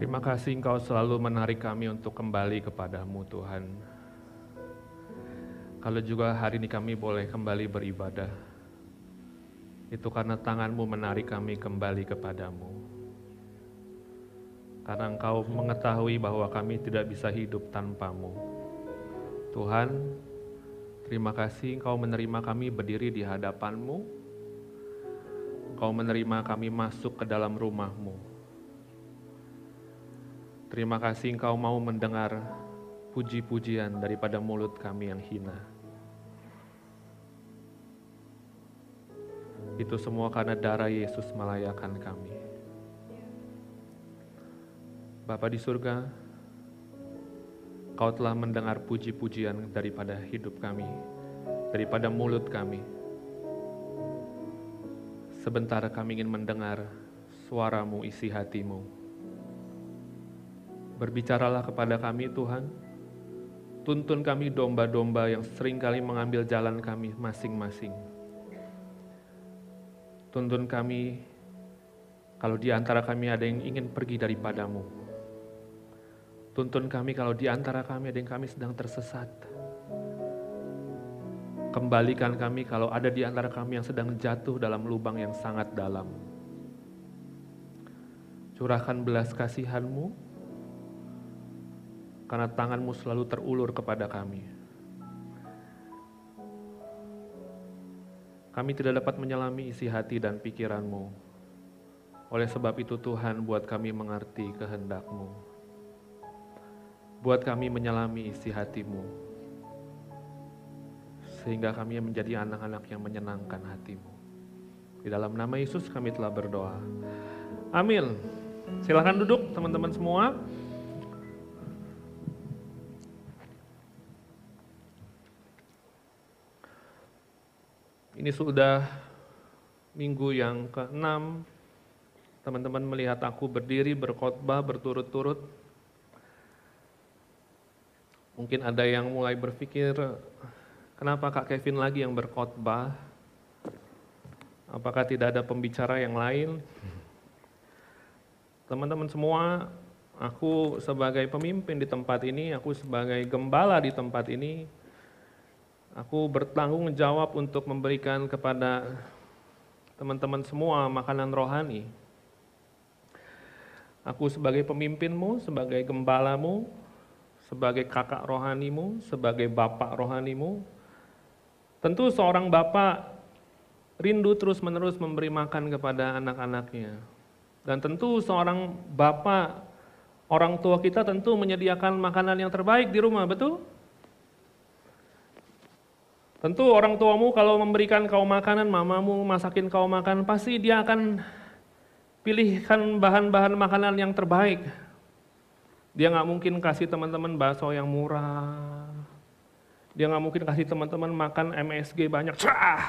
Terima kasih Engkau selalu menarik kami untuk kembali kepadamu Tuhan. Kalau juga hari ini kami boleh kembali beribadah, itu karena tanganmu menarik kami kembali kepadamu. Karena engkau mengetahui bahwa kami tidak bisa hidup tanpamu. Tuhan, terima kasih engkau menerima kami berdiri di hadapanmu. Engkau menerima kami masuk ke dalam rumahmu. Terima kasih engkau mau mendengar puji-pujian daripada mulut kami yang hina. Itu semua karena darah Yesus melayakan kami. Bapa di surga, Kau telah mendengar puji-pujian daripada hidup kami, daripada mulut kami. Sebentar kami ingin mendengar suaramu isi hatimu. Berbicaralah kepada kami Tuhan, tuntun kami domba-domba yang sering kali mengambil jalan kami masing-masing. Tuntun kami kalau di antara kami ada yang ingin pergi daripadamu. Tuntun kami kalau di antara kami ada yang kami sedang tersesat. Kembalikan kami kalau ada di antara kami yang sedang jatuh dalam lubang yang sangat dalam. Curahkan belas kasihanmu, karena tanganmu selalu terulur kepada kami. Kami tidak dapat menyelami isi hati dan pikiranmu. Oleh sebab itu Tuhan buat kami mengerti kehendakmu. Buat kami menyelami isi hatimu. Sehingga kami menjadi anak-anak yang menyenangkan hatimu. Di dalam nama Yesus kami telah berdoa. Amin. Silahkan duduk teman-teman semua. Ini sudah minggu yang ke-6 teman-teman melihat aku berdiri berkhotbah berturut-turut. Mungkin ada yang mulai berpikir, kenapa Kak Kevin lagi yang berkhotbah? Apakah tidak ada pembicara yang lain? Teman-teman semua, aku sebagai pemimpin di tempat ini, aku sebagai gembala di tempat ini, aku bertanggung jawab untuk memberikan kepada teman-teman semua makanan rohani. Aku sebagai pemimpinmu, sebagai gembalamu, sebagai kakak rohanimu, sebagai bapak rohanimu, tentu seorang bapak rindu terus-menerus memberi makan kepada anak-anaknya. Dan tentu seorang bapak, orang tua kita tentu menyediakan makanan yang terbaik di rumah, betul? Tentu orang tuamu kalau memberikan kau makanan, mamamu masakin kau makan, pasti dia akan pilihkan bahan-bahan makanan yang terbaik. Dia nggak mungkin kasih teman-teman bakso yang murah. Dia nggak mungkin kasih teman-teman makan MSG banyak. Cah!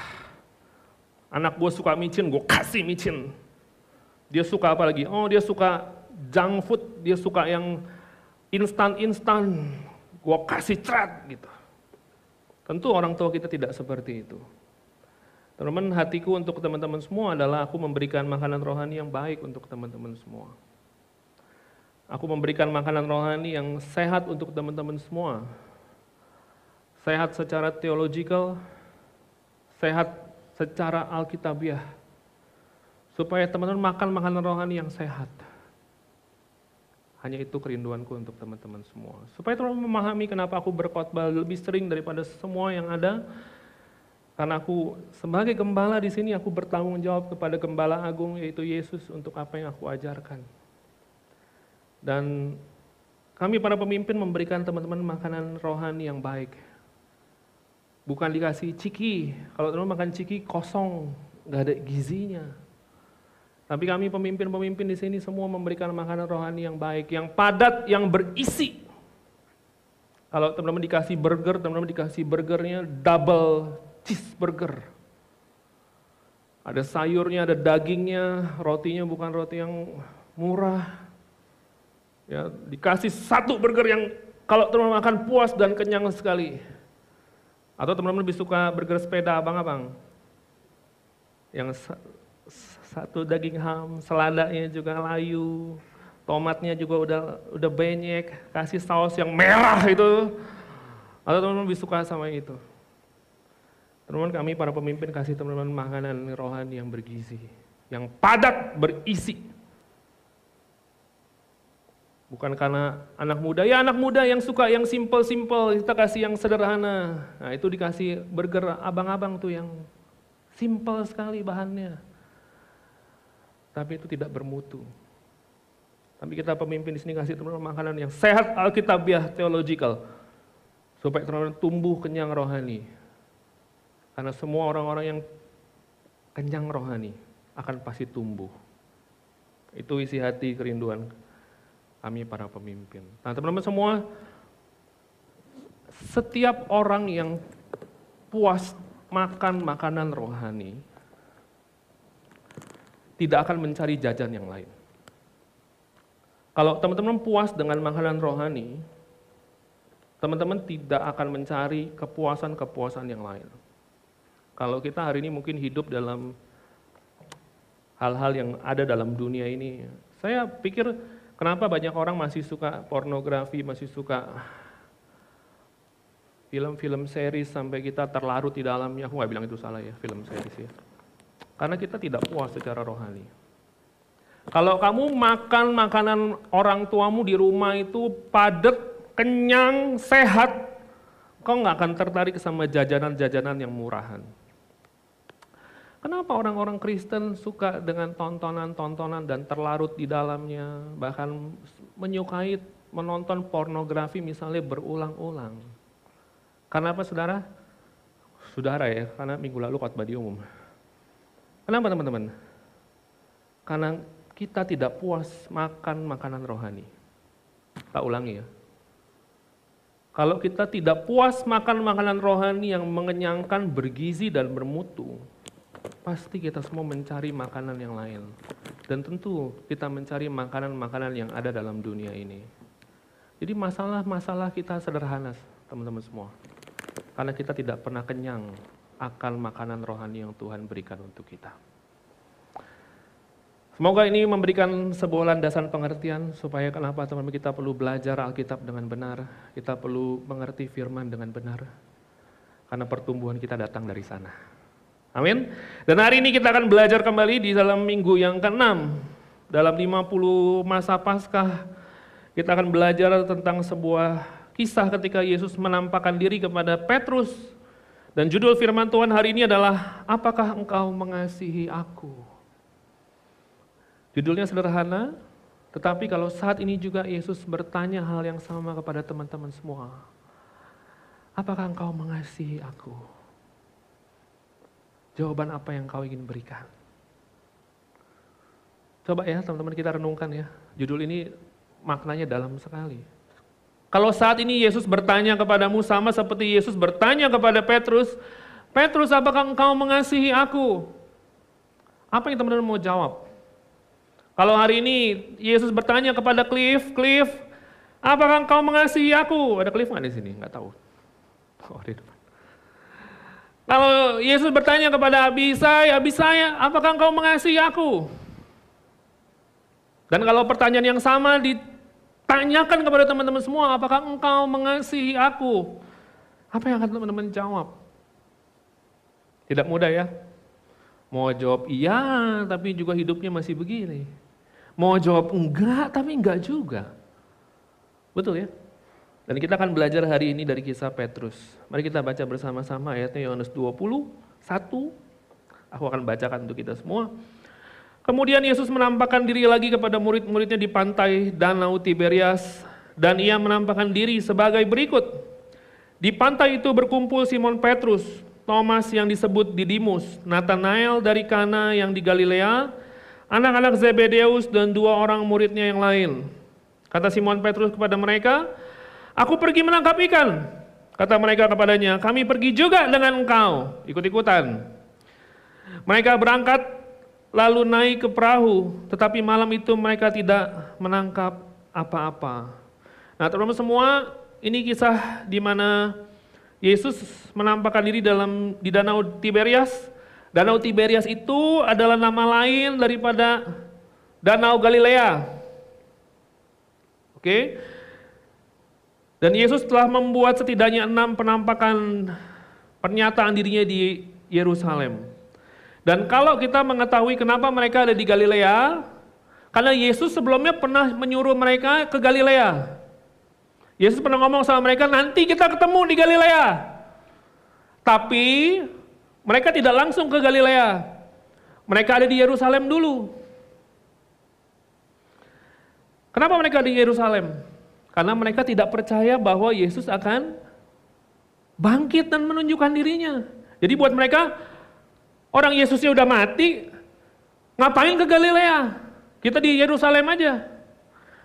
Anak gue suka micin, gue kasih micin. Dia suka apa lagi? Oh dia suka junk food, dia suka yang instan-instan. Gue kasih cerat gitu. Tentu orang tua kita tidak seperti itu. Teman-teman, hatiku untuk teman-teman semua adalah aku memberikan makanan rohani yang baik untuk teman-teman semua. Aku memberikan makanan rohani yang sehat untuk teman-teman semua. Sehat secara teologikal, sehat secara alkitabiah. Supaya teman-teman makan makanan rohani yang sehat. Hanya itu kerinduanku untuk teman-teman semua. Supaya teman-teman memahami kenapa aku berkhotbah lebih sering daripada semua yang ada. Karena aku sebagai gembala di sini aku bertanggung jawab kepada gembala agung yaitu Yesus untuk apa yang aku ajarkan. Dan kami para pemimpin memberikan teman-teman makanan rohani yang baik. Bukan dikasih ciki, kalau teman-teman makan ciki kosong, nggak ada gizinya. Tapi kami pemimpin-pemimpin di sini semua memberikan makanan rohani yang baik, yang padat, yang berisi. Kalau teman-teman dikasih burger, teman-teman dikasih burgernya double cheeseburger. Ada sayurnya, ada dagingnya, rotinya bukan roti yang murah. Ya, dikasih satu burger yang kalau teman-teman makan puas dan kenyang sekali. Atau teman-teman lebih suka burger sepeda abang-abang? Yang satu daging ham, seladanya juga layu, tomatnya juga udah udah banyak, kasih saus yang merah itu. Atau teman-teman lebih suka sama itu? Teman-teman kami para pemimpin kasih teman-teman makanan rohani yang bergizi, yang padat berisi. Bukan karena anak muda, ya anak muda yang suka yang simple-simple, kita kasih yang sederhana. Nah itu dikasih burger abang-abang tuh yang simple sekali bahannya. Tapi itu tidak bermutu. Tapi kita pemimpin di sini kasih teman-teman makanan yang sehat alkitabiah theological. Supaya teman-teman tumbuh kenyang rohani. Karena semua orang-orang yang kenyang rohani akan pasti tumbuh. Itu isi hati kerinduan kami para pemimpin. Nah teman-teman semua, setiap orang yang puas makan makanan rohani, tidak akan mencari jajan yang lain. Kalau teman-teman puas dengan makanan rohani, teman-teman tidak akan mencari kepuasan-kepuasan yang lain. Kalau kita hari ini mungkin hidup dalam hal-hal yang ada dalam dunia ini, saya pikir kenapa banyak orang masih suka pornografi, masih suka film-film series sampai kita terlarut di dalamnya. Aku nggak bilang itu salah ya, film series ya. Karena kita tidak puas secara rohani. Kalau kamu makan makanan orang tuamu di rumah itu padat, kenyang, sehat, kau nggak akan tertarik sama jajanan-jajanan yang murahan. Kenapa orang-orang Kristen suka dengan tontonan-tontonan dan terlarut di dalamnya, bahkan menyukai menonton pornografi misalnya berulang-ulang? Karena apa saudara? Saudara ya, karena minggu lalu khotbah di umum. Kenapa teman-teman? Karena kita tidak puas makan makanan rohani. Tak ulangi ya. Kalau kita tidak puas makan makanan rohani yang mengenyangkan, bergizi dan bermutu, pasti kita semua mencari makanan yang lain. Dan tentu kita mencari makanan-makanan yang ada dalam dunia ini. Jadi masalah-masalah kita sederhana, teman-teman semua. Karena kita tidak pernah kenyang akan makanan rohani yang Tuhan berikan untuk kita. Semoga ini memberikan sebuah landasan pengertian supaya kenapa teman-teman kita perlu belajar Alkitab dengan benar, kita perlu mengerti firman dengan benar. Karena pertumbuhan kita datang dari sana. Amin. Dan hari ini kita akan belajar kembali di dalam minggu yang ke-6. Dalam 50 masa Paskah, kita akan belajar tentang sebuah kisah ketika Yesus menampakkan diri kepada Petrus. Dan judul firman Tuhan hari ini adalah, Apakah engkau mengasihi aku? Judulnya sederhana, tetapi kalau saat ini juga Yesus bertanya hal yang sama kepada teman-teman semua. Apakah engkau mengasihi aku? Jawaban apa yang kau ingin berikan? Coba ya teman-teman kita renungkan ya. Judul ini maknanya dalam sekali. Kalau saat ini Yesus bertanya kepadamu sama seperti Yesus bertanya kepada Petrus, Petrus apakah engkau mengasihi aku? Apa yang teman-teman mau jawab? Kalau hari ini Yesus bertanya kepada Cliff, Cliff, apakah engkau mengasihi aku? Ada Cliff nggak di sini? Nggak tahu. Oh, di depan. Kalau Yesus bertanya kepada Abisai, Abisai, apakah engkau mengasihi aku? Dan kalau pertanyaan yang sama ditanyakan kepada teman-teman semua, apakah engkau mengasihi aku? Apa yang akan teman-teman jawab? Tidak mudah ya? Mau jawab iya, tapi juga hidupnya masih begini. Mau jawab enggak, tapi enggak juga. Betul ya? Dan kita akan belajar hari ini dari kisah Petrus. Mari kita baca bersama-sama ayatnya Yohanes 20, 1. Aku akan bacakan untuk kita semua. Kemudian Yesus menampakkan diri lagi kepada murid-muridnya di pantai Danau Tiberias dan ia menampakkan diri sebagai berikut. Di pantai itu berkumpul Simon Petrus, Thomas yang disebut Didimus, Nathanael dari Kana yang di Galilea, anak-anak Zebedeus dan dua orang muridnya yang lain. Kata Simon Petrus kepada mereka, Aku pergi menangkap ikan. Kata mereka kepadanya, kami pergi juga dengan engkau. Ikut-ikutan. Mereka berangkat lalu naik ke perahu, tetapi malam itu mereka tidak menangkap apa-apa. Nah teman-teman semua, ini kisah di mana Yesus menampakkan diri dalam di Danau Tiberias. Danau Tiberias itu adalah nama lain daripada Danau Galilea. Oke. Dan Yesus telah membuat setidaknya enam penampakan pernyataan dirinya di Yerusalem. Dan kalau kita mengetahui kenapa mereka ada di Galilea, karena Yesus sebelumnya pernah menyuruh mereka ke Galilea. Yesus pernah ngomong sama mereka, nanti kita ketemu di Galilea. Tapi mereka tidak langsung ke Galilea. Mereka ada di Yerusalem dulu. Kenapa mereka di Yerusalem? Karena mereka tidak percaya bahwa Yesus akan bangkit dan menunjukkan dirinya. Jadi buat mereka, orang Yesusnya udah mati, ngapain ke Galilea? Kita di Yerusalem aja.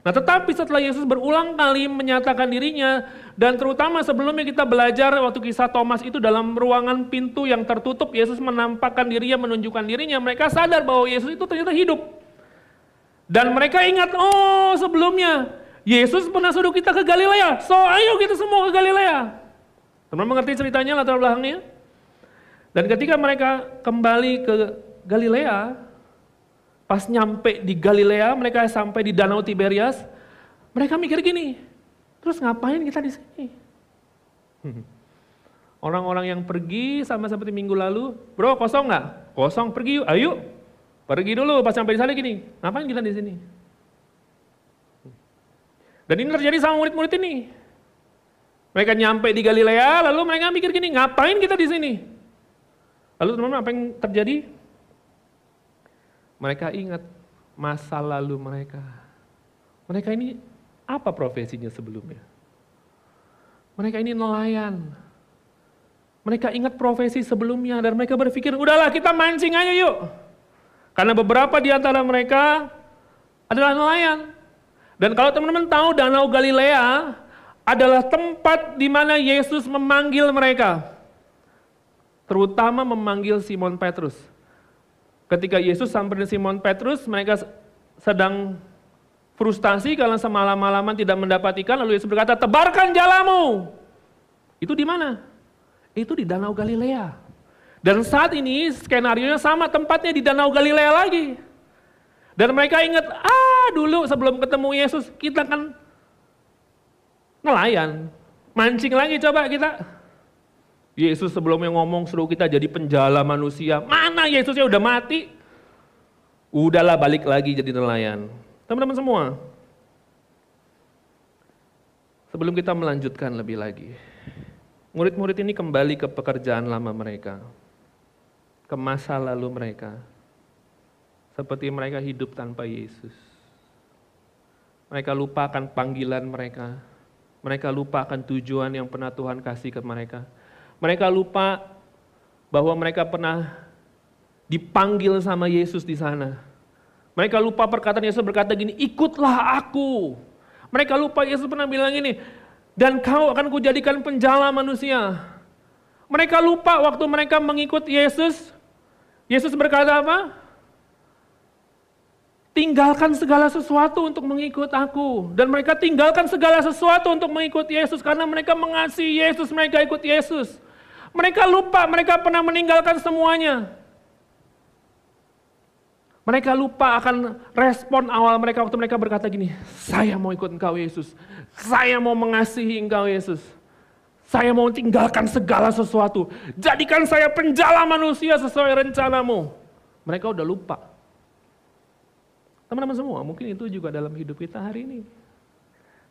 Nah tetapi setelah Yesus berulang kali menyatakan dirinya, dan terutama sebelumnya kita belajar waktu kisah Thomas itu dalam ruangan pintu yang tertutup, Yesus menampakkan dirinya, menunjukkan dirinya, mereka sadar bahwa Yesus itu ternyata hidup. Dan mereka ingat, oh sebelumnya Yesus pernah suruh kita ke Galilea, so ayo kita semua ke Galilea. Teman mengerti ceritanya latar belakangnya? Dan ketika mereka kembali ke Galilea, Pas nyampe di Galilea, mereka sampai di Danau Tiberias, mereka mikir gini, terus ngapain kita di sini? Orang-orang yang pergi sama seperti minggu lalu, bro kosong nggak? Kosong, pergi yuk, ayo. Pergi dulu, pas sampai di sana gini, ngapain kita di sini? Dan ini terjadi sama murid-murid ini. Mereka nyampe di Galilea, lalu mereka mikir gini, ngapain kita di sini? Lalu teman-teman apa yang terjadi? Mereka ingat masa lalu mereka. Mereka ini apa profesinya sebelumnya? Mereka ini nelayan. Mereka ingat profesi sebelumnya dan mereka berpikir, udahlah kita mancing aja yuk. Karena beberapa di antara mereka adalah nelayan. Dan kalau teman-teman tahu Danau Galilea adalah tempat di mana Yesus memanggil mereka. Terutama memanggil Simon Petrus. Ketika Yesus sampai di Simon Petrus, mereka sedang frustasi karena semalam-malaman tidak mendapat ikan, lalu Yesus berkata, tebarkan jalamu. Itu di mana? Itu di Danau Galilea. Dan saat ini skenario sama tempatnya di Danau Galilea lagi. Dan mereka ingat, ah dulu sebelum ketemu Yesus kita kan nelayan. Mancing lagi coba kita. Yesus sebelumnya ngomong suruh kita jadi penjala manusia. Mana Yesusnya udah mati? Udahlah balik lagi jadi nelayan. Teman-teman semua, sebelum kita melanjutkan lebih lagi, murid-murid ini kembali ke pekerjaan lama mereka, ke masa lalu mereka, seperti mereka hidup tanpa Yesus. Mereka lupakan panggilan mereka, mereka lupakan tujuan yang pernah Tuhan kasih ke mereka mereka lupa bahwa mereka pernah dipanggil sama Yesus di sana. Mereka lupa perkataan Yesus berkata gini, ikutlah aku. Mereka lupa Yesus pernah bilang gini, dan kau akan kujadikan penjala manusia. Mereka lupa waktu mereka mengikut Yesus, Yesus berkata apa? Tinggalkan segala sesuatu untuk mengikut aku. Dan mereka tinggalkan segala sesuatu untuk mengikut Yesus karena mereka mengasihi Yesus, mereka ikut Yesus. Mereka lupa, mereka pernah meninggalkan semuanya. Mereka lupa akan respon awal mereka waktu mereka berkata gini, saya mau ikut engkau Yesus, saya mau mengasihi engkau Yesus, saya mau tinggalkan segala sesuatu, jadikan saya penjala manusia sesuai rencanamu. Mereka udah lupa. Teman-teman semua, mungkin itu juga dalam hidup kita hari ini.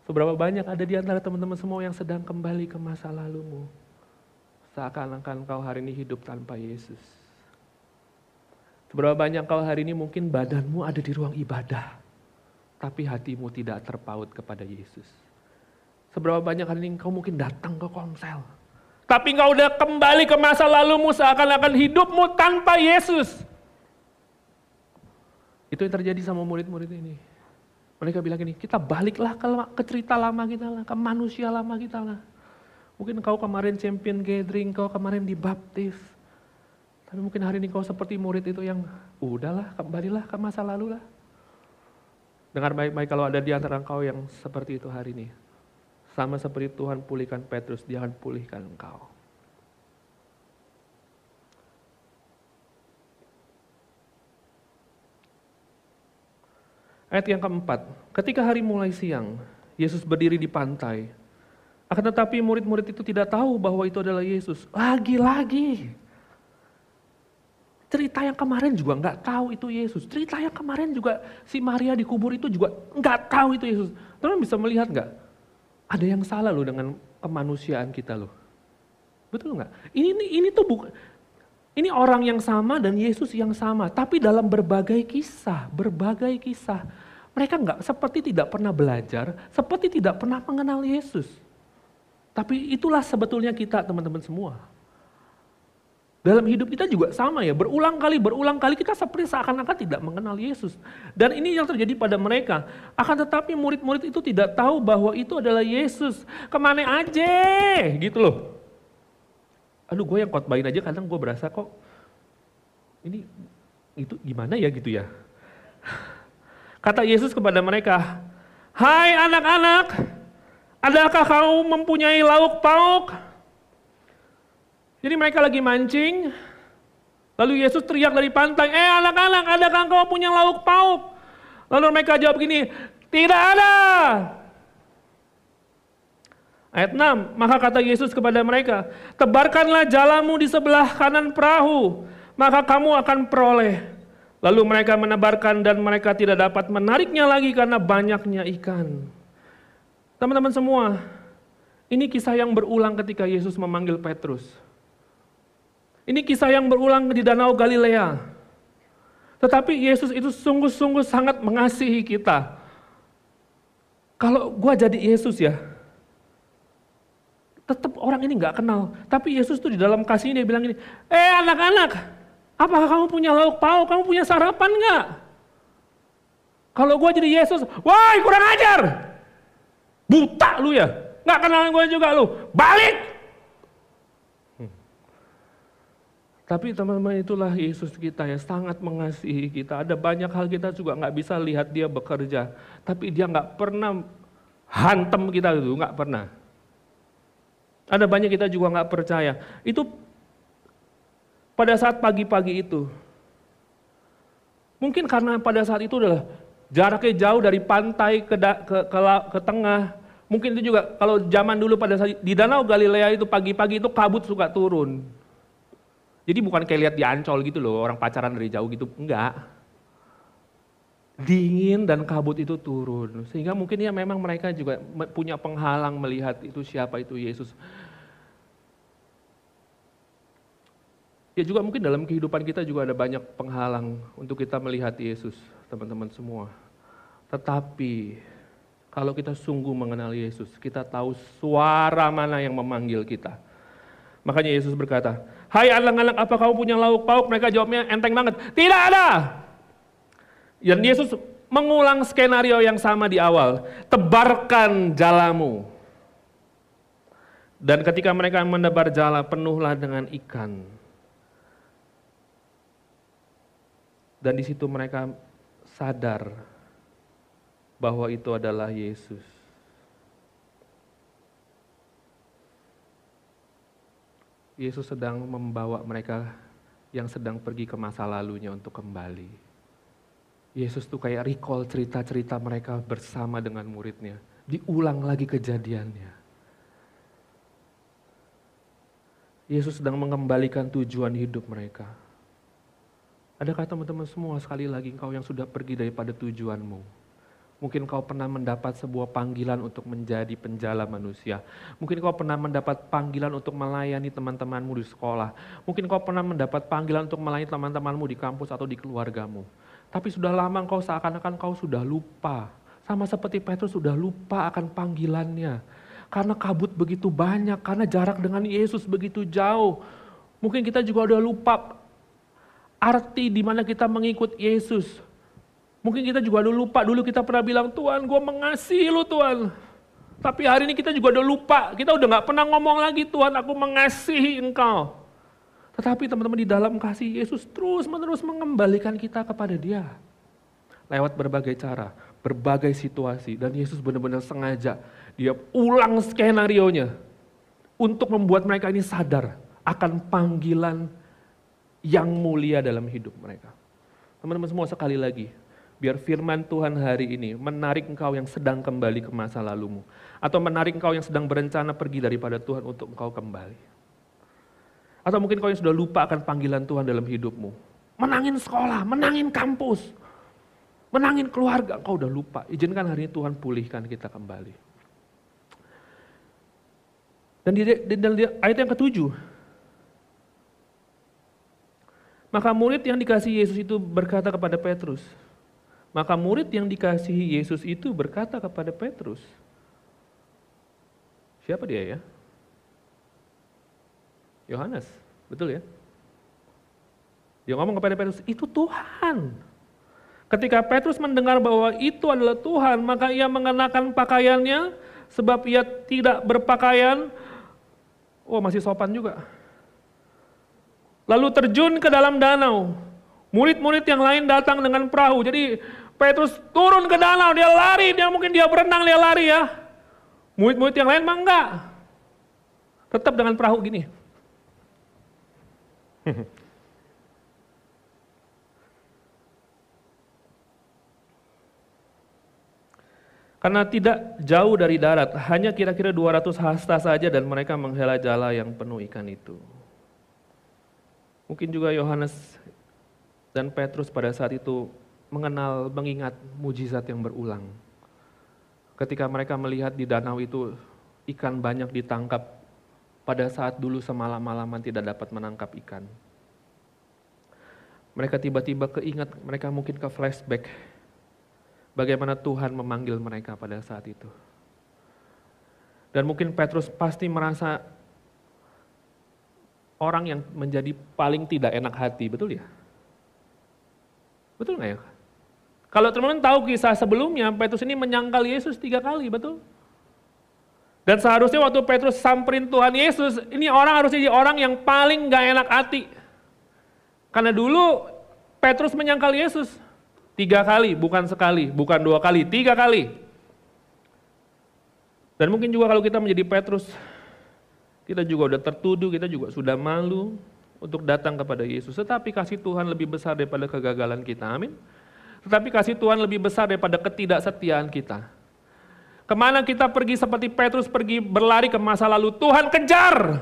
Seberapa banyak ada di antara teman-teman semua yang sedang kembali ke masa lalumu. Seakan-akan kau hari ini hidup tanpa Yesus. Seberapa banyak kau hari ini mungkin badanmu ada di ruang ibadah, tapi hatimu tidak terpaut kepada Yesus. Seberapa banyak hari ini kau mungkin datang ke konsel, tapi kau udah kembali ke masa lalumu seakan-akan hidupmu tanpa Yesus. Itu yang terjadi sama murid-murid ini. Mereka bilang gini, kita baliklah ke, ke cerita lama kita lah, ke manusia lama kita lah. Mungkin kau kemarin champion gathering, kau kemarin dibaptis. Tapi mungkin hari ini kau seperti murid itu yang udahlah kembalilah ke masa lalu lah. Dengar baik-baik kalau ada di antara engkau yang seperti itu hari ini. Sama seperti Tuhan pulihkan Petrus, dia akan pulihkan engkau. Ayat yang keempat, ketika hari mulai siang, Yesus berdiri di pantai. Akan tetapi murid-murid itu tidak tahu bahwa itu adalah Yesus. Lagi-lagi. Cerita yang kemarin juga nggak tahu itu Yesus. Cerita yang kemarin juga si Maria dikubur itu juga nggak tahu itu Yesus. Teman bisa melihat nggak? Ada yang salah loh dengan kemanusiaan kita loh. Betul nggak? Ini, ini ini tuh bukan ini orang yang sama dan Yesus yang sama, tapi dalam berbagai kisah, berbagai kisah. Mereka nggak seperti tidak pernah belajar, seperti tidak pernah mengenal Yesus. Tapi itulah sebetulnya kita teman-teman semua. Dalam hidup kita juga sama ya, berulang kali, berulang kali kita seperti seakan-akan tidak mengenal Yesus. Dan ini yang terjadi pada mereka. Akan tetapi murid-murid itu tidak tahu bahwa itu adalah Yesus. Ke mana aja gitu loh. Aduh gue yang khotbahin aja kadang gue berasa kok ini itu gimana ya gitu ya. Kata Yesus kepada mereka, Hai anak-anak, adakah kau mempunyai lauk pauk? Jadi mereka lagi mancing, lalu Yesus teriak dari pantai, eh anak-anak adakah kau punya lauk pauk? Lalu mereka jawab gini, tidak ada. Ayat 6, maka kata Yesus kepada mereka, tebarkanlah jalamu di sebelah kanan perahu, maka kamu akan peroleh. Lalu mereka menebarkan dan mereka tidak dapat menariknya lagi karena banyaknya ikan. Teman-teman semua, ini kisah yang berulang ketika Yesus memanggil Petrus. Ini kisah yang berulang di Danau Galilea. Tetapi Yesus itu sungguh-sungguh sangat mengasihi kita. Kalau gue jadi Yesus ya, tetap orang ini nggak kenal. Tapi Yesus tuh di dalam kasih dia bilang ini, eh anak-anak, apakah kamu punya lauk pauk? Kamu punya sarapan nggak? Kalau gue jadi Yesus, wah kurang ajar. Buta lu ya, nggak kenal gue juga lu. Balik, Tapi teman-teman itulah Yesus kita ya sangat mengasihi kita. Ada banyak hal kita juga nggak bisa lihat dia bekerja. Tapi dia nggak pernah hantem kita itu, nggak pernah. Ada banyak kita juga nggak percaya. Itu pada saat pagi-pagi itu. Mungkin karena pada saat itu adalah jaraknya jauh dari pantai ke, ke, ke, ke tengah. Mungkin itu juga kalau zaman dulu pada saat di Danau Galilea itu pagi-pagi itu kabut suka turun. Jadi bukan kayak lihat di Ancol gitu loh, orang pacaran dari jauh gitu, enggak. Dingin dan kabut itu turun. Sehingga mungkin ya memang mereka juga punya penghalang melihat itu siapa itu Yesus. Ya juga mungkin dalam kehidupan kita juga ada banyak penghalang untuk kita melihat Yesus, teman-teman semua. Tetapi kalau kita sungguh mengenal Yesus, kita tahu suara mana yang memanggil kita. Makanya Yesus berkata, Hai anak-anak, apa kamu punya lauk pauk? Mereka jawabnya enteng banget. Tidak ada. Dan Yesus mengulang skenario yang sama di awal. Tebarkan jalamu. Dan ketika mereka menebar jala, penuhlah dengan ikan. Dan di situ mereka sadar bahwa itu adalah Yesus. Yesus sedang membawa mereka yang sedang pergi ke masa lalunya untuk kembali. Yesus tuh kayak recall cerita-cerita mereka bersama dengan muridnya. Diulang lagi kejadiannya. Yesus sedang mengembalikan tujuan hidup mereka. Adakah teman-teman semua sekali lagi engkau yang sudah pergi daripada tujuanmu? Mungkin kau pernah mendapat sebuah panggilan untuk menjadi penjala manusia. Mungkin kau pernah mendapat panggilan untuk melayani teman-temanmu di sekolah. Mungkin kau pernah mendapat panggilan untuk melayani teman-temanmu di kampus atau di keluargamu. Tapi sudah lama kau seakan-akan kau sudah lupa. Sama seperti Petrus sudah lupa akan panggilannya. Karena kabut begitu banyak, karena jarak dengan Yesus begitu jauh. Mungkin kita juga udah lupa arti di mana kita mengikut Yesus. Mungkin kita juga dulu lupa, dulu kita pernah bilang, Tuhan gue mengasihi lu Tuhan. Tapi hari ini kita juga udah lupa, kita udah gak pernah ngomong lagi, Tuhan aku mengasihi engkau. Tetapi teman-teman di dalam kasih Yesus terus menerus mengembalikan kita kepada dia. Lewat berbagai cara, berbagai situasi. Dan Yesus benar-benar sengaja, dia ulang skenario nya Untuk membuat mereka ini sadar akan panggilan yang mulia dalam hidup mereka. Teman-teman semua sekali lagi, Biar firman Tuhan hari ini menarik engkau yang sedang kembali ke masa lalumu. Atau menarik engkau yang sedang berencana pergi daripada Tuhan untuk engkau kembali. Atau mungkin kau yang sudah lupa akan panggilan Tuhan dalam hidupmu. Menangin sekolah, menangin kampus, menangin keluarga, engkau udah lupa. Izinkan hari ini Tuhan pulihkan kita kembali. Dan di, di, di ayat yang ketujuh, maka murid yang dikasih Yesus itu berkata kepada Petrus, maka murid yang dikasihi Yesus itu berkata kepada Petrus, siapa dia ya? Yohanes, betul ya? Dia ngomong kepada Petrus, itu Tuhan. Ketika Petrus mendengar bahwa itu adalah Tuhan, maka ia mengenakan pakaiannya, sebab ia tidak berpakaian, Oh masih sopan juga. Lalu terjun ke dalam danau. Murid-murid yang lain datang dengan perahu. Jadi Petrus turun ke danau, dia lari, dia mungkin dia berenang, dia lari ya. Murid-murid yang lain mah enggak. Tetap dengan perahu gini. Karena tidak jauh dari darat, hanya kira-kira 200 hasta saja dan mereka menghela jala yang penuh ikan itu. Mungkin juga Yohanes dan Petrus pada saat itu mengenal, mengingat mujizat yang berulang. Ketika mereka melihat di danau itu ikan banyak ditangkap pada saat dulu semalam-malaman tidak dapat menangkap ikan. Mereka tiba-tiba keingat, mereka mungkin ke flashback bagaimana Tuhan memanggil mereka pada saat itu. Dan mungkin Petrus pasti merasa orang yang menjadi paling tidak enak hati, betul ya? Betul nggak ya? Kalau teman-teman tahu kisah sebelumnya, Petrus ini menyangkal Yesus tiga kali, betul? Dan seharusnya waktu Petrus samperin Tuhan Yesus, ini orang harusnya jadi orang yang paling gak enak hati. Karena dulu Petrus menyangkal Yesus. Tiga kali, bukan sekali, bukan dua kali, tiga kali. Dan mungkin juga kalau kita menjadi Petrus, kita juga udah tertuduh, kita juga sudah malu untuk datang kepada Yesus. Tetapi kasih Tuhan lebih besar daripada kegagalan kita, amin. Tetapi kasih Tuhan lebih besar daripada ketidaksetiaan kita. Ke mana kita pergi seperti Petrus pergi berlari ke masa lalu, Tuhan kejar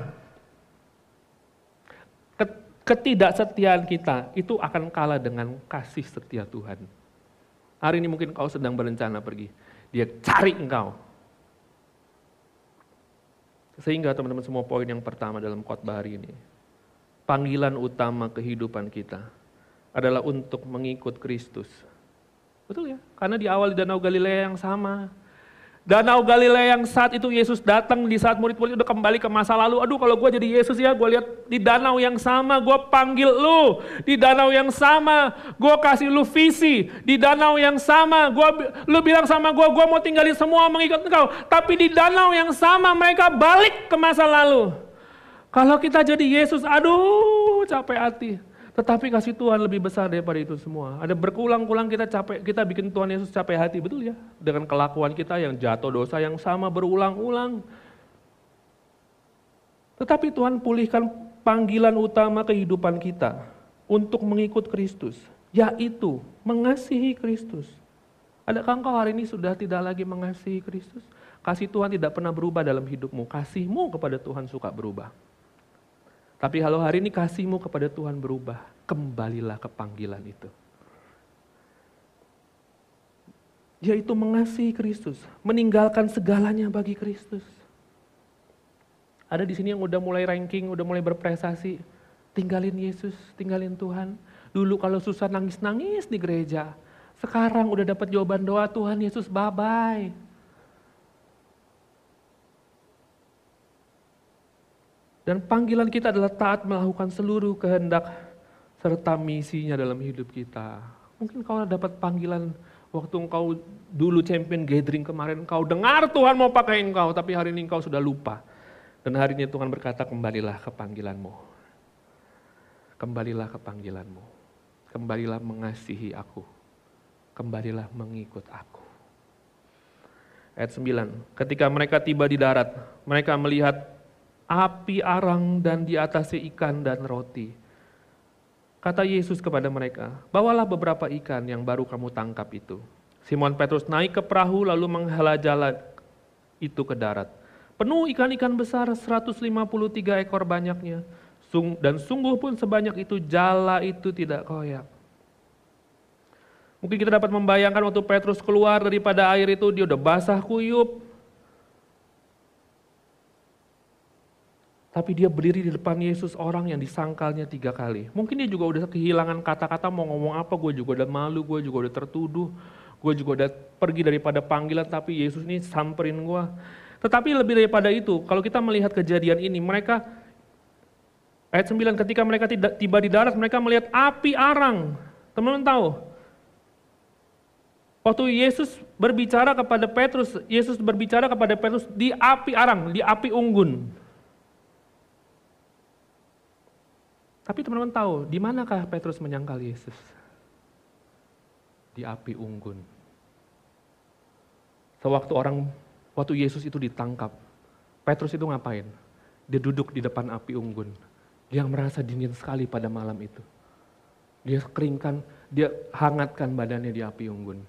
ketidaksetiaan kita itu akan kalah dengan kasih setia Tuhan. Hari ini mungkin kau sedang berencana pergi. Dia cari engkau. Sehingga teman-teman semua poin yang pertama dalam khotbah hari ini. Panggilan utama kehidupan kita adalah untuk mengikut Kristus. Betul ya? Karena di awal di Danau Galilea yang sama, Danau Galilea yang saat itu Yesus datang di saat murid-murid udah kembali ke masa lalu. Aduh kalau gue jadi Yesus ya, gue lihat di danau yang sama, gue panggil lu. Di danau yang sama, gue kasih lu visi. Di danau yang sama, gua, lu bilang sama gue, gue mau tinggalin semua mengikut engkau. Tapi di danau yang sama mereka balik ke masa lalu. Kalau kita jadi Yesus, aduh capek hati. Tetapi kasih Tuhan lebih besar daripada itu semua. Ada berkulang-kulang kita capek, kita bikin Tuhan Yesus capek hati, betul ya? Dengan kelakuan kita yang jatuh dosa yang sama berulang-ulang. Tetapi Tuhan pulihkan panggilan utama kehidupan kita untuk mengikut Kristus, yaitu mengasihi Kristus. Adakah engkau hari ini sudah tidak lagi mengasihi Kristus? Kasih Tuhan tidak pernah berubah dalam hidupmu. Kasihmu kepada Tuhan suka berubah. Tapi kalau hari ini kasihmu kepada Tuhan berubah, kembalilah ke panggilan itu. Yaitu mengasihi Kristus, meninggalkan segalanya bagi Kristus. Ada di sini yang udah mulai ranking, udah mulai berprestasi, tinggalin Yesus, tinggalin Tuhan. Dulu kalau susah nangis-nangis di gereja, sekarang udah dapat jawaban doa Tuhan Yesus bye-bye. Dan panggilan kita adalah taat melakukan seluruh kehendak serta misinya dalam hidup kita. Mungkin kau dapat panggilan waktu engkau dulu champion gathering kemarin, engkau dengar Tuhan mau pakai engkau, tapi hari ini engkau sudah lupa. Dan hari ini Tuhan berkata, kembalilah ke panggilanmu. Kembalilah ke panggilanmu. Kembalilah mengasihi aku. Kembalilah mengikut aku. Ayat 9, ketika mereka tiba di darat, mereka melihat api arang dan di atasnya ikan dan roti. Kata Yesus kepada mereka, bawalah beberapa ikan yang baru kamu tangkap itu. Simon Petrus naik ke perahu lalu menghela jalan itu ke darat. Penuh ikan-ikan besar 153 ekor banyaknya. Dan sungguh pun sebanyak itu jala itu tidak koyak. Mungkin kita dapat membayangkan waktu Petrus keluar daripada air itu, dia udah basah kuyup. Tapi dia berdiri di depan Yesus orang yang disangkalnya tiga kali. Mungkin dia juga udah kehilangan kata-kata mau ngomong apa, gue juga udah malu, gue juga udah tertuduh. Gue juga udah pergi daripada panggilan, tapi Yesus ini samperin gue. Tetapi lebih daripada itu, kalau kita melihat kejadian ini, mereka ayat 9 ketika mereka tiba di darat, mereka melihat api arang. Teman-teman tahu? Waktu Yesus berbicara kepada Petrus, Yesus berbicara kepada Petrus di api arang, di api unggun. Tapi teman-teman tahu, di manakah Petrus menyangkal Yesus? Di api unggun. Sewaktu orang Waktu Yesus itu ditangkap, Petrus itu ngapain? Dia duduk di depan api unggun. Dia merasa dingin sekali pada malam itu. Dia keringkan, dia hangatkan badannya di api unggun.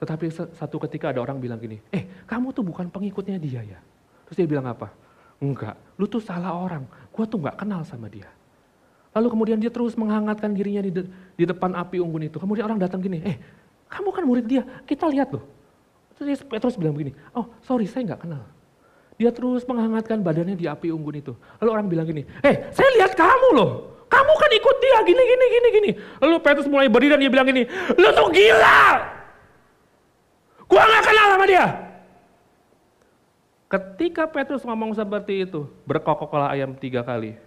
Tetapi satu ketika ada orang bilang gini, eh kamu tuh bukan pengikutnya dia ya? Terus dia bilang apa? Enggak, lu tuh salah orang, gua tuh nggak kenal sama dia. Lalu kemudian dia terus menghangatkan dirinya di, de, di depan api unggun itu. Kemudian orang datang gini, eh kamu kan murid dia, kita lihat loh. Terus Petrus bilang begini, oh sorry saya nggak kenal. Dia terus menghangatkan badannya di api unggun itu. Lalu orang bilang gini, eh saya lihat kamu loh. Kamu kan ikut dia gini, gini, gini, gini. Lalu Petrus mulai berdiri dan dia bilang gini, lu tuh gila. Gua nggak kenal sama dia. Ketika Petrus ngomong seperti itu, berkokoklah ayam tiga kali.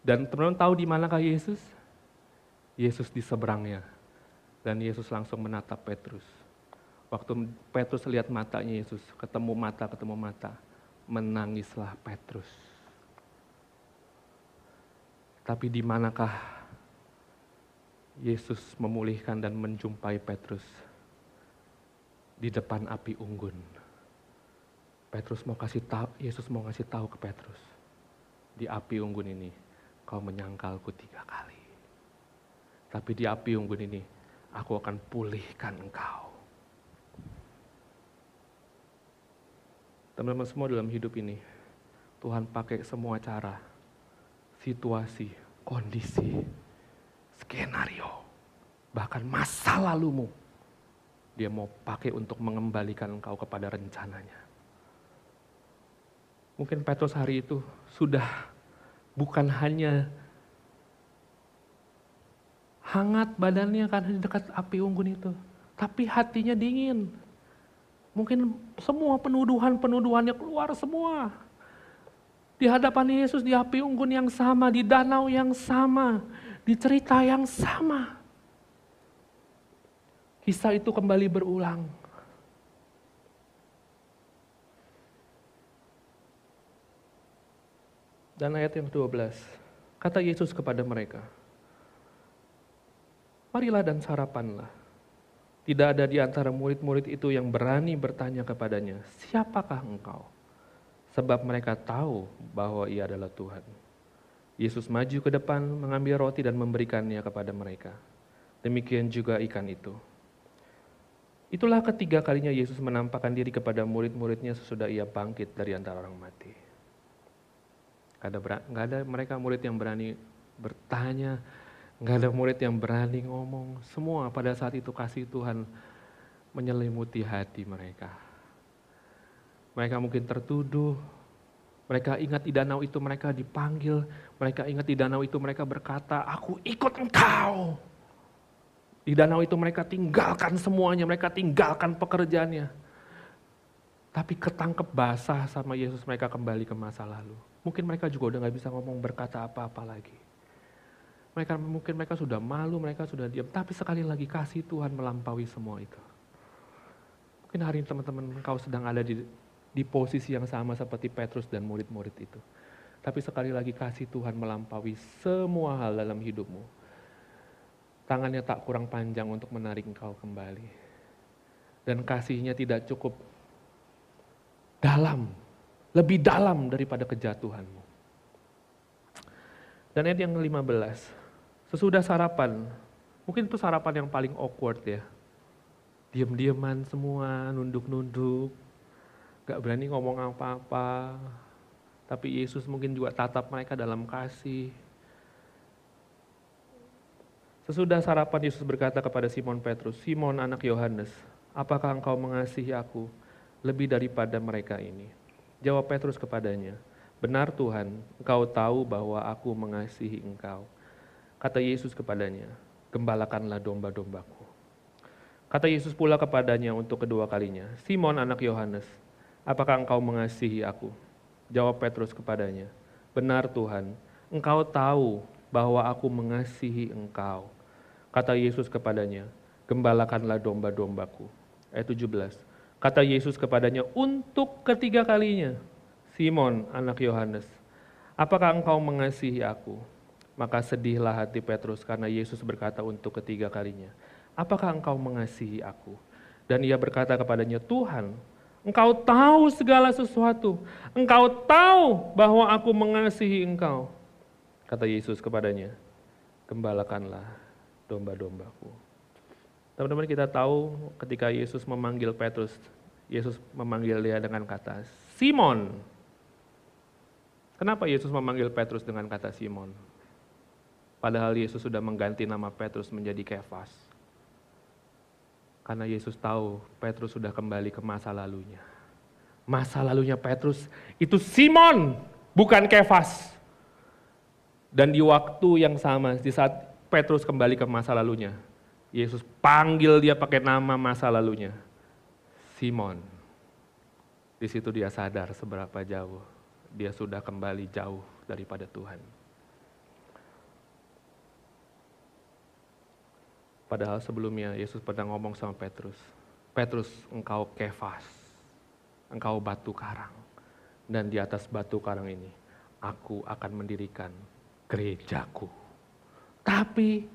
Dan teman-teman tahu di manakah Yesus? Yesus di seberangnya. Dan Yesus langsung menatap Petrus. Waktu Petrus lihat matanya Yesus, ketemu mata, ketemu mata, menangislah Petrus. Tapi di manakah Yesus memulihkan dan menjumpai Petrus? Di depan api unggun. Petrus mau kasih tahu, Yesus mau kasih tahu ke Petrus, di api unggun ini kau menyangkalku tiga kali. Tapi di api unggun ini aku akan pulihkan engkau. Teman-teman semua dalam hidup ini, Tuhan pakai semua cara, situasi, kondisi, skenario, bahkan masa lalumu. Dia mau pakai untuk mengembalikan engkau kepada rencananya. Mungkin Petrus hari itu sudah bukan hanya hangat badannya karena dekat api unggun itu, tapi hatinya dingin. Mungkin semua penuduhan-penuduhannya keluar semua. Di hadapan Yesus di api unggun yang sama, di danau yang sama, di cerita yang sama. Kisah itu kembali berulang. Dan ayat yang ke-12, kata Yesus kepada mereka, Marilah dan sarapanlah. Tidak ada di antara murid-murid itu yang berani bertanya kepadanya, siapakah engkau? Sebab mereka tahu bahwa ia adalah Tuhan. Yesus maju ke depan, mengambil roti dan memberikannya kepada mereka. Demikian juga ikan itu. Itulah ketiga kalinya Yesus menampakkan diri kepada murid-muridnya sesudah ia bangkit dari antara orang mati. Gak ada, gak ada mereka murid yang berani bertanya, Nggak ada murid yang berani ngomong. Semua pada saat itu kasih Tuhan menyelimuti hati mereka. Mereka mungkin tertuduh, mereka ingat di danau itu mereka dipanggil, mereka ingat di danau itu mereka berkata, aku ikut engkau. Di danau itu mereka tinggalkan semuanya, mereka tinggalkan pekerjaannya. Tapi ketangkep basah sama Yesus mereka kembali ke masa lalu. Mungkin mereka juga udah gak bisa ngomong berkata apa-apa lagi. Mereka mungkin mereka sudah malu, mereka sudah diam, tapi sekali lagi kasih Tuhan melampaui semua itu. Mungkin hari ini teman-teman kau sedang ada di di posisi yang sama seperti Petrus dan murid-murid itu. Tapi sekali lagi kasih Tuhan melampaui semua hal dalam hidupmu. Tangannya tak kurang panjang untuk menarik engkau kembali. Dan kasihnya tidak cukup dalam, lebih dalam daripada kejatuhanmu. Dan ayat yang ke-15, Sesudah sarapan, mungkin itu sarapan yang paling awkward ya. Diam-diaman semua, nunduk-nunduk, gak berani ngomong apa-apa. Tapi Yesus mungkin juga tatap mereka dalam kasih. Sesudah sarapan Yesus berkata kepada Simon Petrus, Simon anak Yohanes, apakah engkau mengasihi aku lebih daripada mereka ini? Jawab Petrus kepadanya, benar Tuhan, engkau tahu bahwa aku mengasihi engkau. Kata Yesus kepadanya, gembalakanlah domba-dombaku. Kata Yesus pula kepadanya untuk kedua kalinya, Simon anak Yohanes, apakah engkau mengasihi aku? Jawab Petrus kepadanya, benar Tuhan, engkau tahu bahwa aku mengasihi engkau. Kata Yesus kepadanya, gembalakanlah domba-dombaku. Ayat 17, kata Yesus kepadanya untuk ketiga kalinya, Simon anak Yohanes, apakah engkau mengasihi aku? Maka sedihlah hati Petrus karena Yesus berkata untuk ketiga kalinya, apakah engkau mengasihi aku? Dan ia berkata kepadanya, Tuhan, engkau tahu segala sesuatu. Engkau tahu bahwa aku mengasihi engkau. Kata Yesus kepadanya, gembalakanlah domba-dombaku. Teman-teman kita tahu ketika Yesus memanggil Petrus, Yesus memanggil dia dengan kata Simon. Kenapa Yesus memanggil Petrus dengan kata Simon? Padahal Yesus sudah mengganti nama Petrus menjadi Kefas. Karena Yesus tahu Petrus sudah kembali ke masa lalunya. Masa lalunya Petrus itu Simon, bukan Kefas. Dan di waktu yang sama, di saat Petrus kembali ke masa lalunya, Yesus panggil dia pakai nama masa lalunya. Simon. Di situ dia sadar seberapa jauh dia sudah kembali jauh daripada Tuhan. Padahal sebelumnya Yesus pernah ngomong sama Petrus, Petrus engkau kefas, engkau batu karang. Dan di atas batu karang ini, aku akan mendirikan gerejaku. Tapi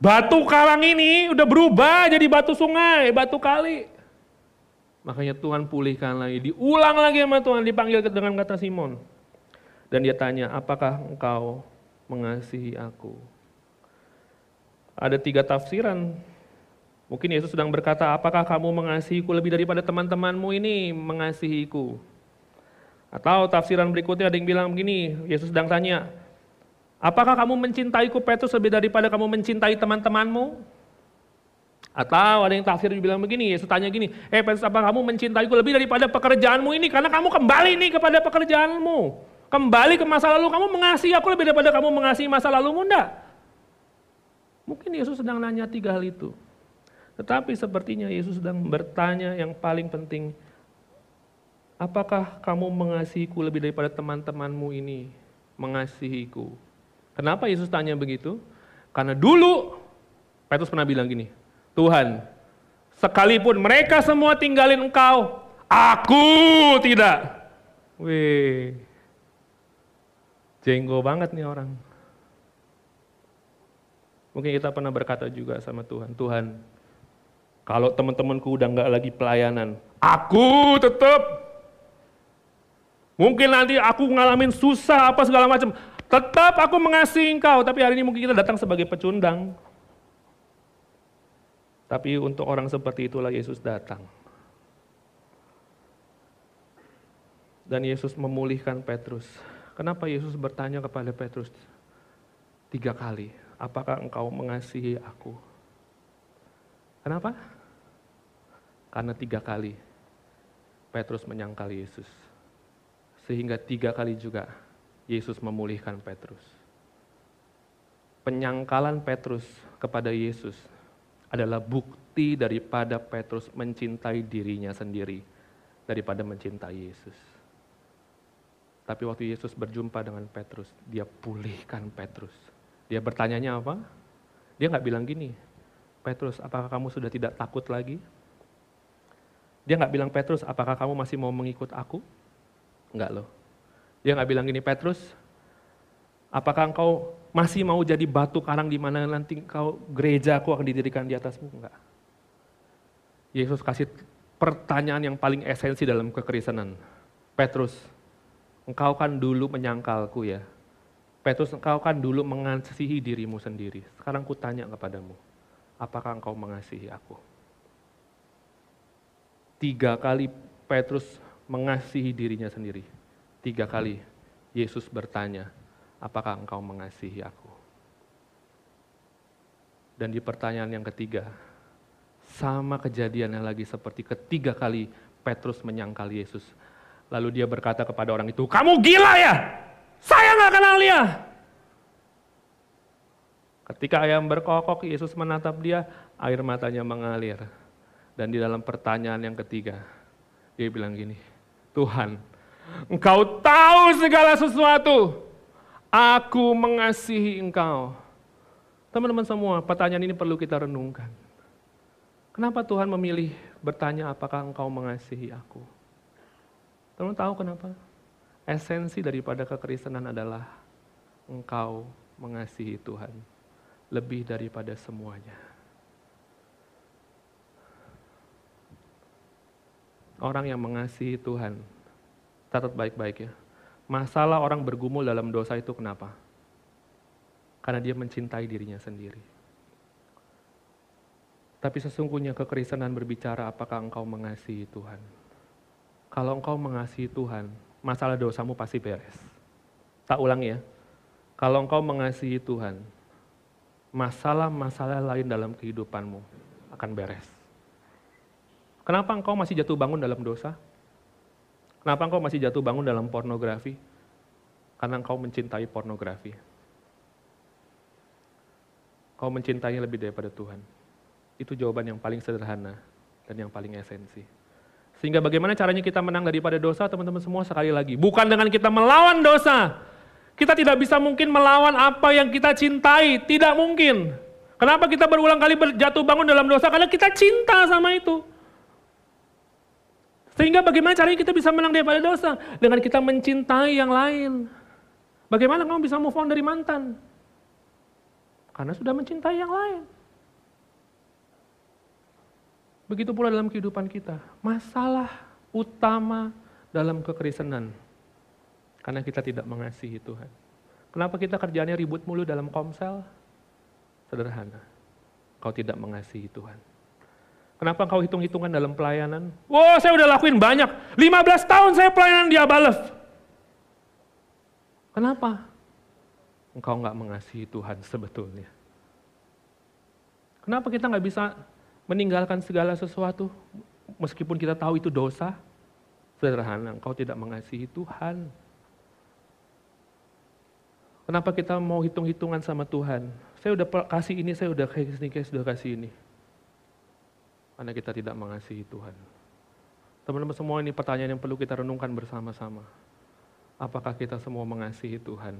batu karang ini udah berubah jadi batu sungai, batu kali. Makanya Tuhan pulihkan lagi, diulang lagi sama Tuhan, dipanggil dengan kata Simon. Dan dia tanya, apakah engkau mengasihi aku? ada tiga tafsiran. Mungkin Yesus sedang berkata, apakah kamu mengasihiku lebih daripada teman-temanmu ini mengasihiku? Atau tafsiran berikutnya ada yang bilang begini, Yesus sedang tanya, apakah kamu mencintaiku Petrus lebih daripada kamu mencintai teman-temanmu? Atau ada yang tafsir bilang begini, Yesus tanya gini, eh Petrus apa kamu mencintaiku lebih daripada pekerjaanmu ini? Karena kamu kembali nih kepada pekerjaanmu. Kembali ke masa lalu, kamu mengasihi aku lebih daripada kamu mengasihi masa lalumu enggak? Mungkin Yesus sedang nanya tiga hal itu. Tetapi sepertinya Yesus sedang bertanya yang paling penting, apakah kamu mengasihiku lebih daripada teman-temanmu ini mengasihiku? Kenapa Yesus tanya begitu? Karena dulu Petrus pernah bilang gini, Tuhan, sekalipun mereka semua tinggalin engkau, aku tidak. Wih, jenggo banget nih orang. Mungkin kita pernah berkata juga sama Tuhan, Tuhan, kalau teman-temanku udah nggak lagi pelayanan, aku tetap. Mungkin nanti aku ngalamin susah apa segala macam, tetap aku mengasihi engkau. Tapi hari ini mungkin kita datang sebagai pecundang. Tapi untuk orang seperti itulah Yesus datang. Dan Yesus memulihkan Petrus. Kenapa Yesus bertanya kepada Petrus tiga kali? apakah engkau mengasihi aku? Kenapa? Karena tiga kali Petrus menyangkal Yesus. Sehingga tiga kali juga Yesus memulihkan Petrus. Penyangkalan Petrus kepada Yesus adalah bukti daripada Petrus mencintai dirinya sendiri daripada mencintai Yesus. Tapi waktu Yesus berjumpa dengan Petrus, dia pulihkan Petrus dia bertanyanya apa? Dia nggak bilang gini, Petrus, apakah kamu sudah tidak takut lagi? Dia nggak bilang, Petrus, apakah kamu masih mau mengikut aku? Enggak loh. Dia nggak bilang gini, Petrus, apakah engkau masih mau jadi batu karang di mana nanti kau gereja aku akan didirikan di atasmu? Enggak. Yesus kasih pertanyaan yang paling esensi dalam kekristenan. Petrus, engkau kan dulu menyangkalku ya, Petrus, engkau kan dulu mengasihi dirimu sendiri. Sekarang ku tanya kepadamu, apakah engkau mengasihi aku? Tiga kali Petrus mengasihi dirinya sendiri. Tiga kali Yesus bertanya, apakah engkau mengasihi aku? Dan di pertanyaan yang ketiga, sama kejadiannya lagi seperti ketiga kali Petrus menyangkal Yesus. Lalu dia berkata kepada orang itu, kamu gila ya? Saya nggak kenal dia. Ketika ayam berkokok, Yesus menatap dia, air matanya mengalir. Dan di dalam pertanyaan yang ketiga, dia bilang gini, Tuhan, Engkau tahu segala sesuatu. Aku mengasihi Engkau. Teman-teman semua, pertanyaan ini perlu kita renungkan. Kenapa Tuhan memilih bertanya apakah engkau mengasihi aku? Teman tahu kenapa? Esensi daripada kekristenan adalah engkau mengasihi Tuhan lebih daripada semuanya. Orang yang mengasihi Tuhan, catat baik-baik ya. Masalah orang bergumul dalam dosa itu kenapa? Karena dia mencintai dirinya sendiri. Tapi sesungguhnya kekristenan berbicara apakah engkau mengasihi Tuhan. Kalau engkau mengasihi Tuhan, masalah dosamu pasti beres. Tak ulang ya. Kalau engkau mengasihi Tuhan, masalah-masalah lain dalam kehidupanmu akan beres. Kenapa engkau masih jatuh bangun dalam dosa? Kenapa engkau masih jatuh bangun dalam pornografi? Karena engkau mencintai pornografi. Kau mencintai lebih daripada Tuhan. Itu jawaban yang paling sederhana dan yang paling esensi. Sehingga bagaimana caranya kita menang daripada dosa, teman-teman semua sekali lagi. Bukan dengan kita melawan dosa. Kita tidak bisa mungkin melawan apa yang kita cintai. Tidak mungkin. Kenapa kita berulang kali jatuh bangun dalam dosa? Karena kita cinta sama itu. Sehingga bagaimana caranya kita bisa menang daripada dosa? Dengan kita mencintai yang lain. Bagaimana kamu bisa move on dari mantan? Karena sudah mencintai yang lain. Begitu pula dalam kehidupan kita. Masalah utama dalam kekristenan. Karena kita tidak mengasihi Tuhan. Kenapa kita kerjanya ribut mulu dalam komsel? Sederhana. Kau tidak mengasihi Tuhan. Kenapa kau hitung-hitungan dalam pelayanan? Wow, saya udah lakuin banyak. 15 tahun saya pelayanan di Abalef. Kenapa? Engkau nggak mengasihi Tuhan sebetulnya. Kenapa kita nggak bisa meninggalkan segala sesuatu meskipun kita tahu itu dosa. Sederhana, engkau tidak mengasihi Tuhan. Kenapa kita mau hitung-hitungan sama Tuhan? Saya udah kasih ini, saya udah kasih ini, saya sudah kasih ini. Karena kita tidak mengasihi Tuhan. Teman-teman semua ini pertanyaan yang perlu kita renungkan bersama-sama. Apakah kita semua mengasihi Tuhan?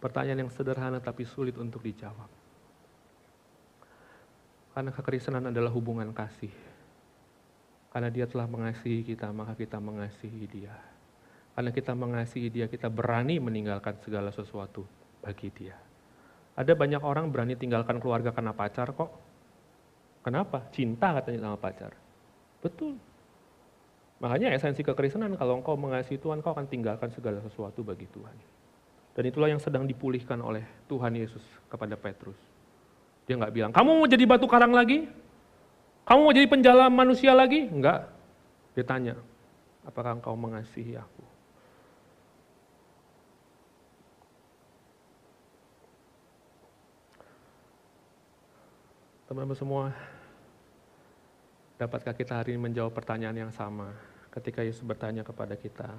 Pertanyaan yang sederhana tapi sulit untuk dijawab. Karena kekristenan adalah hubungan kasih. Karena dia telah mengasihi kita, maka kita mengasihi dia. Karena kita mengasihi dia, kita berani meninggalkan segala sesuatu bagi dia. Ada banyak orang berani tinggalkan keluarga karena pacar kok. Kenapa? Cinta katanya sama pacar. Betul. Makanya esensi kekristenan kalau engkau mengasihi Tuhan, kau akan tinggalkan segala sesuatu bagi Tuhan. Dan itulah yang sedang dipulihkan oleh Tuhan Yesus kepada Petrus. Dia nggak bilang, kamu mau jadi batu karang lagi? Kamu mau jadi penjala manusia lagi? Enggak. Dia tanya, apakah engkau mengasihi aku? Teman-teman semua, dapatkah kita hari ini menjawab pertanyaan yang sama ketika Yesus bertanya kepada kita,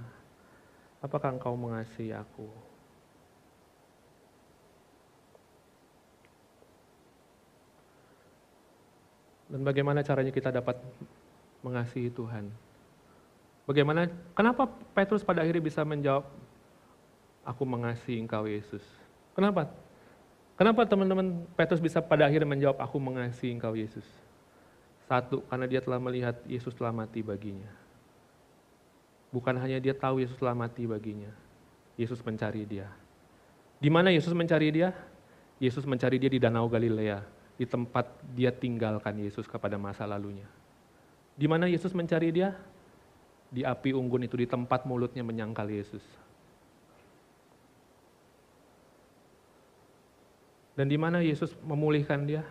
apakah engkau mengasihi aku? Dan bagaimana caranya kita dapat mengasihi Tuhan? Bagaimana, kenapa Petrus pada akhirnya bisa menjawab, aku mengasihi engkau Yesus? Kenapa? Kenapa teman-teman Petrus bisa pada akhirnya menjawab, aku mengasihi engkau Yesus? Satu, karena dia telah melihat Yesus telah mati baginya. Bukan hanya dia tahu Yesus telah mati baginya, Yesus mencari dia. Di mana Yesus mencari dia? Yesus mencari dia di Danau Galilea di tempat dia tinggalkan Yesus kepada masa lalunya. Di mana Yesus mencari dia? Di api unggun itu, di tempat mulutnya menyangkal Yesus. Dan di mana Yesus memulihkan dia?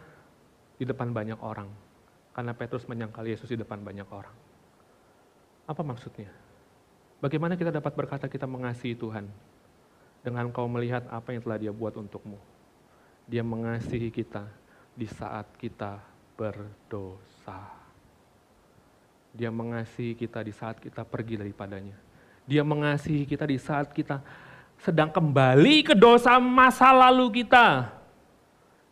Di depan banyak orang. Karena Petrus menyangkal Yesus di depan banyak orang. Apa maksudnya? Bagaimana kita dapat berkata kita mengasihi Tuhan? Dengan kau melihat apa yang telah dia buat untukmu. Dia mengasihi kita di saat kita berdosa. Dia mengasihi kita di saat kita pergi daripadanya. Dia mengasihi kita di saat kita sedang kembali ke dosa masa lalu kita.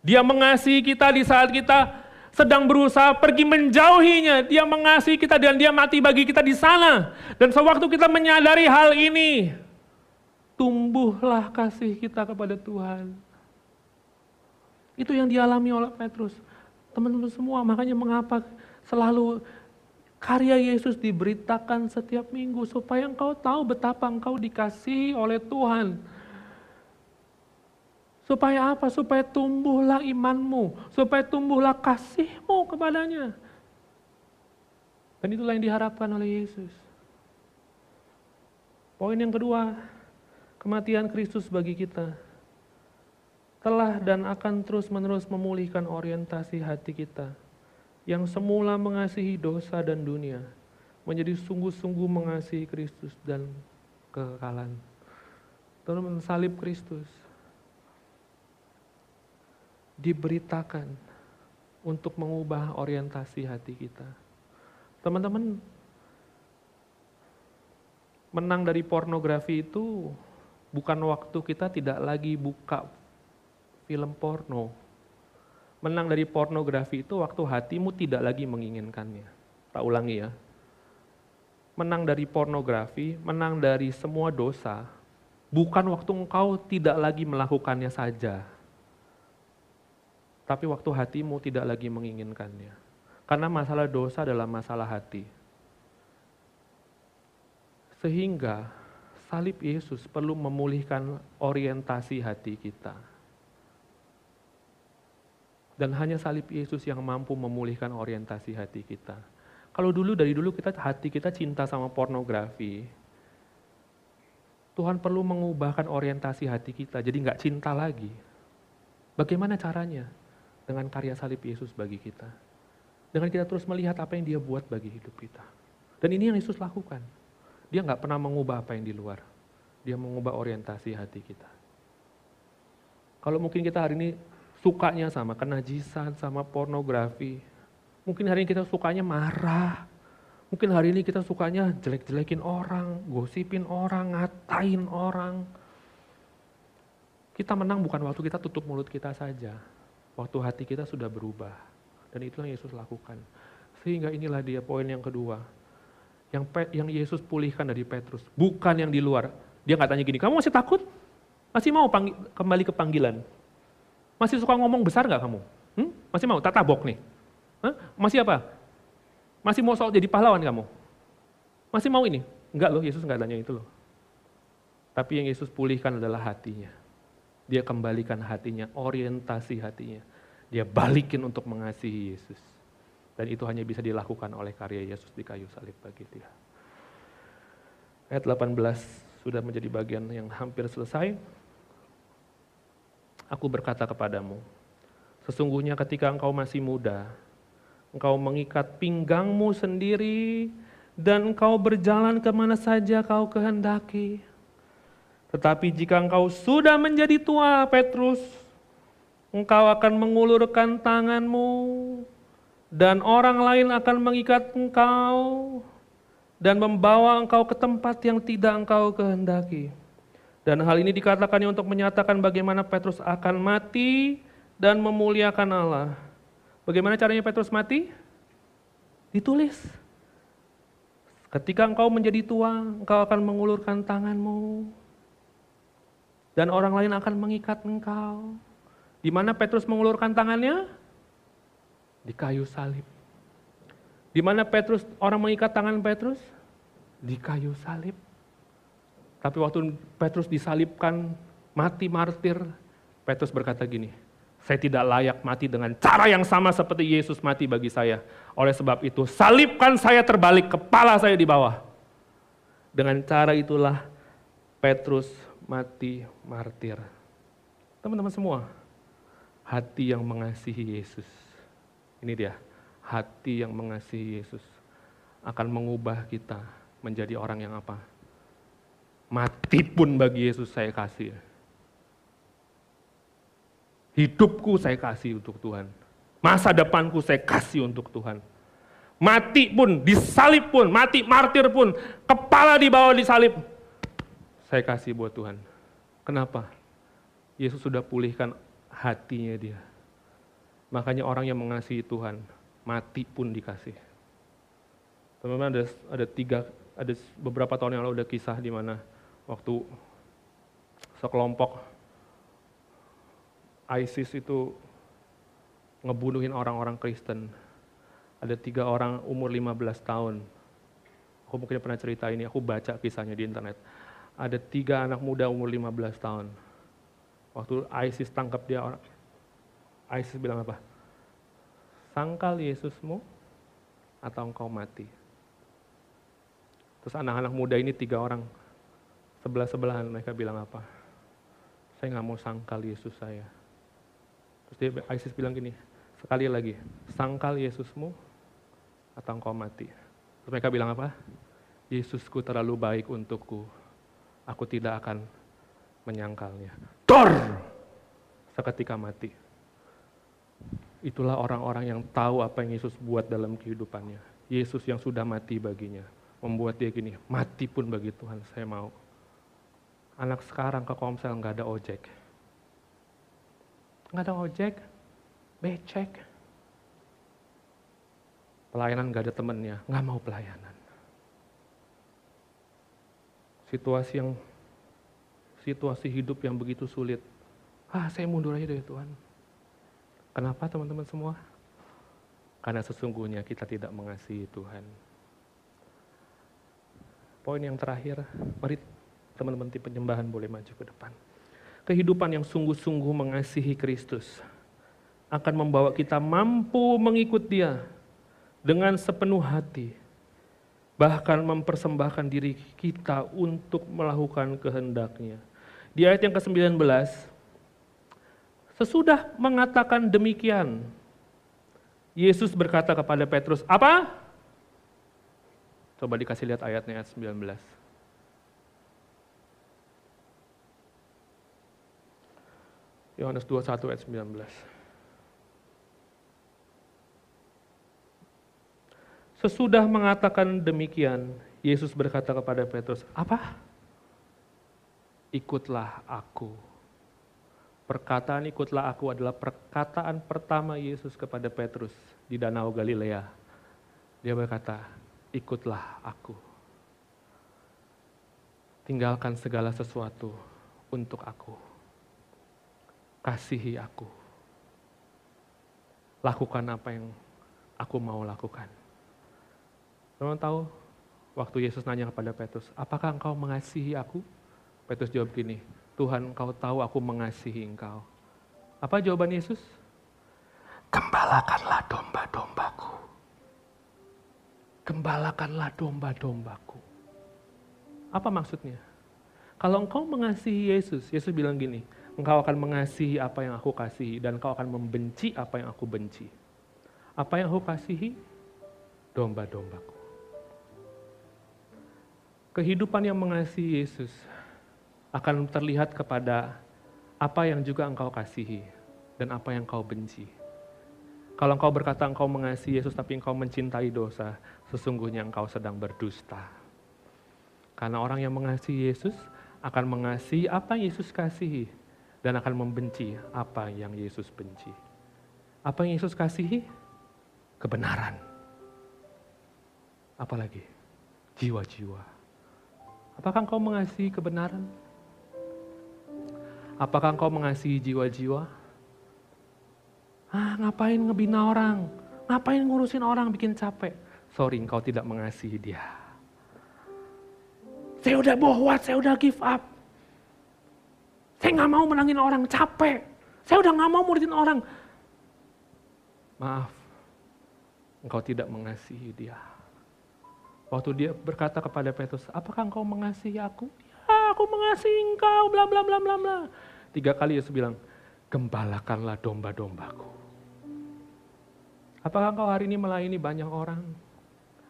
Dia mengasihi kita di saat kita sedang berusaha pergi menjauhinya. Dia mengasihi kita dan dia mati bagi kita di sana. Dan sewaktu kita menyadari hal ini, tumbuhlah kasih kita kepada Tuhan. Itu yang dialami oleh Petrus. Teman-teman semua, makanya mengapa selalu karya Yesus diberitakan setiap minggu supaya engkau tahu betapa engkau dikasihi oleh Tuhan. Supaya apa? Supaya tumbuhlah imanmu, supaya tumbuhlah kasihmu kepadanya. Dan itulah yang diharapkan oleh Yesus. Poin yang kedua, kematian Kristus bagi kita telah dan akan terus-menerus memulihkan orientasi hati kita yang semula mengasihi dosa dan dunia menjadi sungguh-sungguh mengasihi Kristus dan kekekalan. Teman salib Kristus diberitakan untuk mengubah orientasi hati kita. Teman-teman, menang dari pornografi itu bukan waktu kita tidak lagi buka film porno. Menang dari pornografi itu waktu hatimu tidak lagi menginginkannya. Tak ulangi ya. Menang dari pornografi, menang dari semua dosa, bukan waktu engkau tidak lagi melakukannya saja, tapi waktu hatimu tidak lagi menginginkannya. Karena masalah dosa adalah masalah hati. Sehingga salib Yesus perlu memulihkan orientasi hati kita. Dan hanya salib Yesus yang mampu memulihkan orientasi hati kita. Kalau dulu dari dulu kita hati kita cinta sama pornografi, Tuhan perlu mengubahkan orientasi hati kita, jadi nggak cinta lagi. Bagaimana caranya? Dengan karya salib Yesus bagi kita. Dengan kita terus melihat apa yang dia buat bagi hidup kita. Dan ini yang Yesus lakukan. Dia nggak pernah mengubah apa yang di luar. Dia mengubah orientasi hati kita. Kalau mungkin kita hari ini sukanya sama kenajisan, sama pornografi. Mungkin hari ini kita sukanya marah. Mungkin hari ini kita sukanya jelek-jelekin orang, gosipin orang, ngatain orang. Kita menang bukan waktu kita tutup mulut kita saja, Waktu hati kita sudah berubah. Dan itulah yang Yesus lakukan. Sehingga inilah dia poin yang kedua. Yang, yang Yesus pulihkan dari Petrus. Bukan yang di luar. Dia nggak tanya gini, kamu masih takut? Masih mau kembali ke panggilan? Masih suka ngomong besar nggak kamu? Hmm? Masih mau tatabok nih? Hah? Masih apa? Masih mau soal jadi pahlawan kamu? Masih mau ini? Enggak loh, Yesus nggak tanya itu loh. Tapi yang Yesus pulihkan adalah hatinya. Dia kembalikan hatinya, orientasi hatinya. Dia balikin untuk mengasihi Yesus. Dan itu hanya bisa dilakukan oleh karya Yesus di kayu salib bagi dia. Ayat 18 sudah menjadi bagian yang hampir selesai. Aku berkata kepadamu, sesungguhnya ketika engkau masih muda, engkau mengikat pinggangmu sendiri, dan engkau berjalan ke mana saja kau kehendaki. Tetapi jika engkau sudah menjadi tua, Petrus, engkau akan mengulurkan tanganmu, dan orang lain akan mengikat engkau, dan membawa engkau ke tempat yang tidak engkau kehendaki. Dan hal ini dikatakannya untuk menyatakan bagaimana Petrus akan mati dan memuliakan Allah. Bagaimana caranya Petrus mati? Ditulis. Ketika engkau menjadi tua, engkau akan mengulurkan tanganmu, dan orang lain akan mengikat engkau. Di mana Petrus mengulurkan tangannya? Di kayu salib. Di mana Petrus orang mengikat tangan Petrus? Di kayu salib. Tapi waktu Petrus disalibkan mati martir, Petrus berkata gini, saya tidak layak mati dengan cara yang sama seperti Yesus mati bagi saya. Oleh sebab itu, salibkan saya terbalik, kepala saya di bawah. Dengan cara itulah Petrus mati martir. Teman-teman semua, hati yang mengasihi Yesus. Ini dia, hati yang mengasihi Yesus akan mengubah kita menjadi orang yang apa? Mati pun bagi Yesus saya kasih. Hidupku saya kasih untuk Tuhan. Masa depanku saya kasih untuk Tuhan. Mati pun, disalib pun, mati martir pun, kepala di bawah disalib. Saya kasih buat Tuhan. Kenapa? Yesus sudah pulihkan hatinya dia. Makanya orang yang mengasihi Tuhan, mati pun dikasih. Teman-teman ada, ada tiga, ada beberapa tahun yang lalu ada kisah di mana waktu sekelompok ISIS itu ngebunuhin orang-orang Kristen. Ada tiga orang umur 15 tahun. Aku mungkin pernah cerita ini, aku baca kisahnya di internet. Ada tiga anak muda umur 15 tahun. Waktu ISIS tangkap dia, ISIS bilang apa? Sangkal Yesusmu atau engkau mati. Terus anak-anak muda ini tiga orang, sebelah-sebelahan mereka bilang apa? Saya nggak mau sangkal Yesus saya. Terus dia, ISIS bilang gini, sekali lagi, sangkal Yesusmu atau engkau mati. Terus mereka bilang apa? Yesusku terlalu baik untukku, aku tidak akan menyangkalnya. Dor! Seketika mati. Itulah orang-orang yang tahu apa yang Yesus buat dalam kehidupannya. Yesus yang sudah mati baginya. Membuat dia gini, mati pun bagi Tuhan, saya mau. Anak sekarang ke Komsel nggak ada ojek. Nggak ada ojek, becek Pelayanan gak ada temennya, gak mau pelayanan. Situasi yang situasi hidup yang begitu sulit. Ah, saya mundur aja dari Tuhan. Kenapa teman-teman semua? Karena sesungguhnya kita tidak mengasihi Tuhan. Poin yang terakhir, mari teman-teman tim penyembahan boleh maju ke depan. Kehidupan yang sungguh-sungguh mengasihi Kristus akan membawa kita mampu mengikut dia dengan sepenuh hati, bahkan mempersembahkan diri kita untuk melakukan kehendaknya. Di ayat yang ke-19, sesudah mengatakan demikian, Yesus berkata kepada Petrus, apa? Coba dikasih lihat ayatnya ayat 19. Yohanes 21 ayat 19. Sesudah mengatakan demikian, Yesus berkata kepada Petrus, "Apa? Ikutlah aku." Perkataan ikutlah aku adalah perkataan pertama Yesus kepada Petrus di Danau Galilea. Dia berkata, "Ikutlah aku." Tinggalkan segala sesuatu untuk aku. Kasihi aku. Lakukan apa yang aku mau lakukan Teman tahu waktu Yesus nanya kepada Petrus, apakah engkau mengasihi aku? Petrus jawab gini, Tuhan engkau tahu aku mengasihi engkau. Apa jawaban Yesus? Gembalakanlah domba-dombaku. Gembalakanlah domba-dombaku. Apa maksudnya? Kalau engkau mengasihi Yesus, Yesus bilang gini, engkau akan mengasihi apa yang aku kasihi dan engkau akan membenci apa yang aku benci. Apa yang aku kasihi? Domba-dombaku. Kehidupan yang mengasihi Yesus akan terlihat kepada apa yang juga engkau kasihi dan apa yang kau benci. Kalau engkau berkata engkau mengasihi Yesus tapi engkau mencintai dosa, sesungguhnya engkau sedang berdusta. Karena orang yang mengasihi Yesus akan mengasihi apa yang Yesus kasihi dan akan membenci apa yang Yesus benci. Apa yang Yesus kasihi? Kebenaran. Apalagi jiwa-jiwa Apakah engkau mengasihi kebenaran? Apakah engkau mengasihi jiwa-jiwa? Ah, ngapain ngebina orang? Ngapain ngurusin orang bikin capek? Sorry, engkau tidak mengasihi dia. Saya udah bohwat, saya udah give up. Saya nggak mau menangin orang, capek. Saya udah nggak mau muridin orang. Maaf, engkau tidak mengasihi dia. Waktu dia berkata kepada Petrus, apakah engkau mengasihi aku? Ya, aku mengasihi engkau, bla bla bla bla bla. Tiga kali Yesus bilang, gembalakanlah domba-dombaku. Apakah engkau hari ini melayani banyak orang?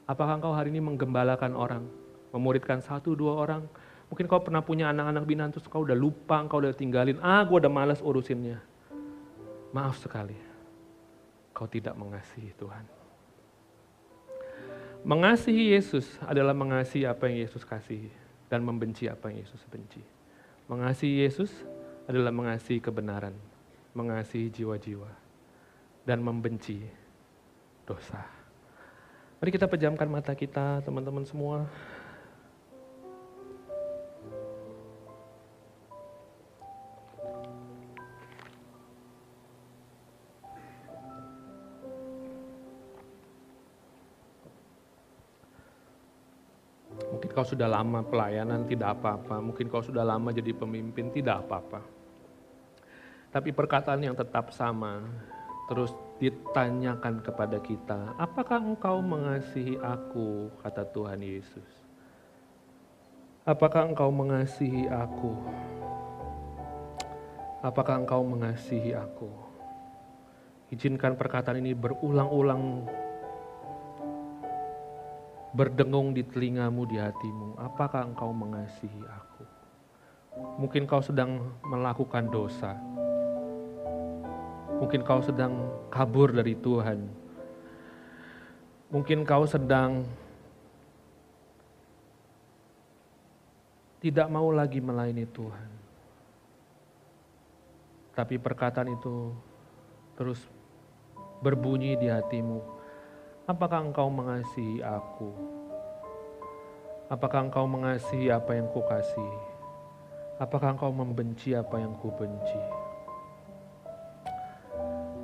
Apakah engkau hari ini menggembalakan orang? Memuridkan satu dua orang? Mungkin kau pernah punya anak-anak binaan terus kau udah lupa, kau udah tinggalin. Ah, gue udah malas urusinnya. Maaf sekali, kau tidak mengasihi Tuhan. Mengasihi Yesus adalah mengasihi apa yang Yesus kasih dan membenci apa yang Yesus benci. Mengasihi Yesus adalah mengasihi kebenaran, mengasihi jiwa-jiwa, dan membenci dosa. Mari kita pejamkan mata kita, teman-teman semua. Kau sudah lama pelayanan, tidak apa-apa. Mungkin kau sudah lama jadi pemimpin, tidak apa-apa. Tapi perkataan yang tetap sama, terus ditanyakan kepada kita, apakah engkau mengasihi aku, kata Tuhan Yesus. Apakah engkau mengasihi aku? Apakah engkau mengasihi aku? Izinkan perkataan ini berulang-ulang berdengung di telingamu, di hatimu, apakah engkau mengasihi aku? Mungkin kau sedang melakukan dosa. Mungkin kau sedang kabur dari Tuhan. Mungkin kau sedang tidak mau lagi melayani Tuhan. Tapi perkataan itu terus berbunyi di hatimu Apakah engkau mengasihi aku? Apakah engkau mengasihi apa yang kukasihi? Apakah engkau membenci apa yang kubenci?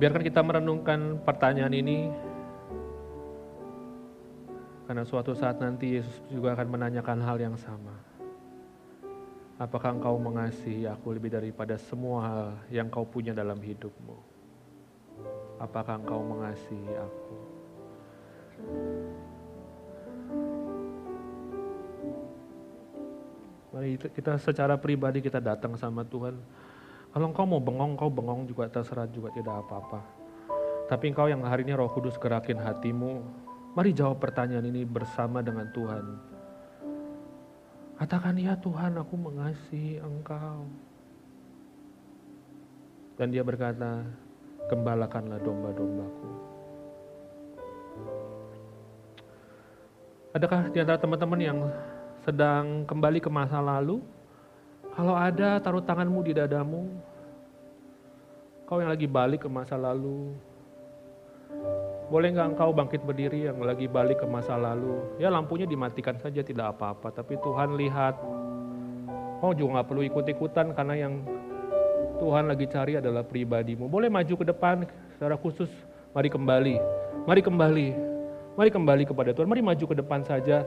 Biarkan kita merenungkan pertanyaan ini karena suatu saat nanti Yesus juga akan menanyakan hal yang sama. Apakah engkau mengasihi aku lebih daripada semua hal yang kau punya dalam hidupmu? Apakah engkau mengasihi aku? Mari kita secara pribadi kita datang sama Tuhan. Kalau engkau mau bengong, kau bengong juga terserah juga tidak apa-apa. Tapi engkau yang hari ini roh kudus gerakin hatimu, mari jawab pertanyaan ini bersama dengan Tuhan. Katakan ya Tuhan aku mengasihi engkau. Dan dia berkata, gembalakanlah domba-dombaku. Adakah di antara teman-teman yang sedang kembali ke masa lalu? Kalau ada, taruh tanganmu di dadamu. Kau yang lagi balik ke masa lalu. Boleh nggak engkau bangkit berdiri yang lagi balik ke masa lalu? Ya lampunya dimatikan saja tidak apa-apa. Tapi Tuhan lihat. Kau juga nggak perlu ikut-ikutan karena yang Tuhan lagi cari adalah pribadimu. Boleh maju ke depan secara khusus. Mari kembali. Mari kembali Mari kembali kepada Tuhan, mari maju ke depan saja.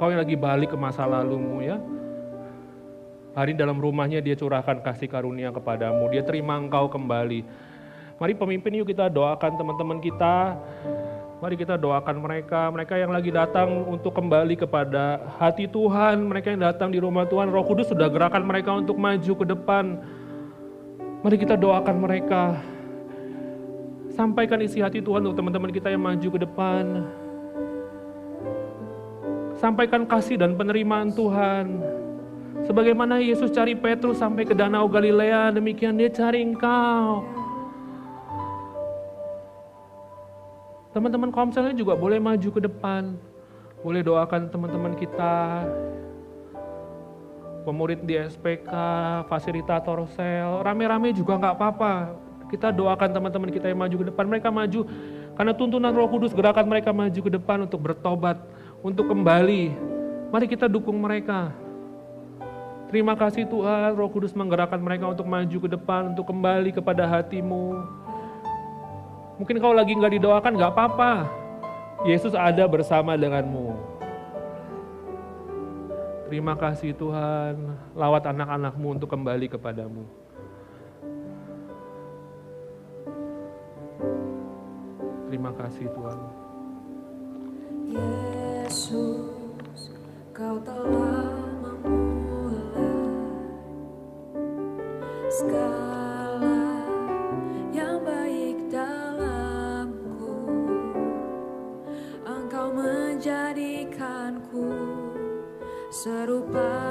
Kau yang lagi balik ke masa lalumu ya. Hari dalam rumahnya dia curahkan kasih karunia kepadamu, dia terima engkau kembali. Mari pemimpin yuk kita doakan teman-teman kita. Mari kita doakan mereka, mereka yang lagi datang untuk kembali kepada hati Tuhan, mereka yang datang di rumah Tuhan, Roh Kudus sudah gerakan mereka untuk maju ke depan. Mari kita doakan mereka, Sampaikan isi hati Tuhan untuk teman-teman kita yang maju ke depan. Sampaikan kasih dan penerimaan Tuhan. Sebagaimana Yesus cari Petrus sampai ke Danau Galilea, demikian dia cari engkau. Teman-teman komselnya juga boleh maju ke depan. Boleh doakan teman-teman kita. Pemurid di SPK, fasilitator sel, rame-rame juga nggak apa-apa kita doakan teman-teman kita yang maju ke depan, mereka maju karena tuntunan Roh Kudus gerakan mereka maju ke depan untuk bertobat, untuk kembali. Mari kita dukung mereka. Terima kasih Tuhan, Roh Kudus menggerakkan mereka untuk maju ke depan, untuk kembali kepada hatimu. Mungkin kau lagi nggak didoakan, nggak apa-apa. Yesus ada bersama denganmu. Terima kasih Tuhan, lawat anak-anakmu untuk kembali kepadamu. Terima kasih Tuhan. Yesus, kau telah memulai segala yang baik dalamku. Engkau menjadikanku serupa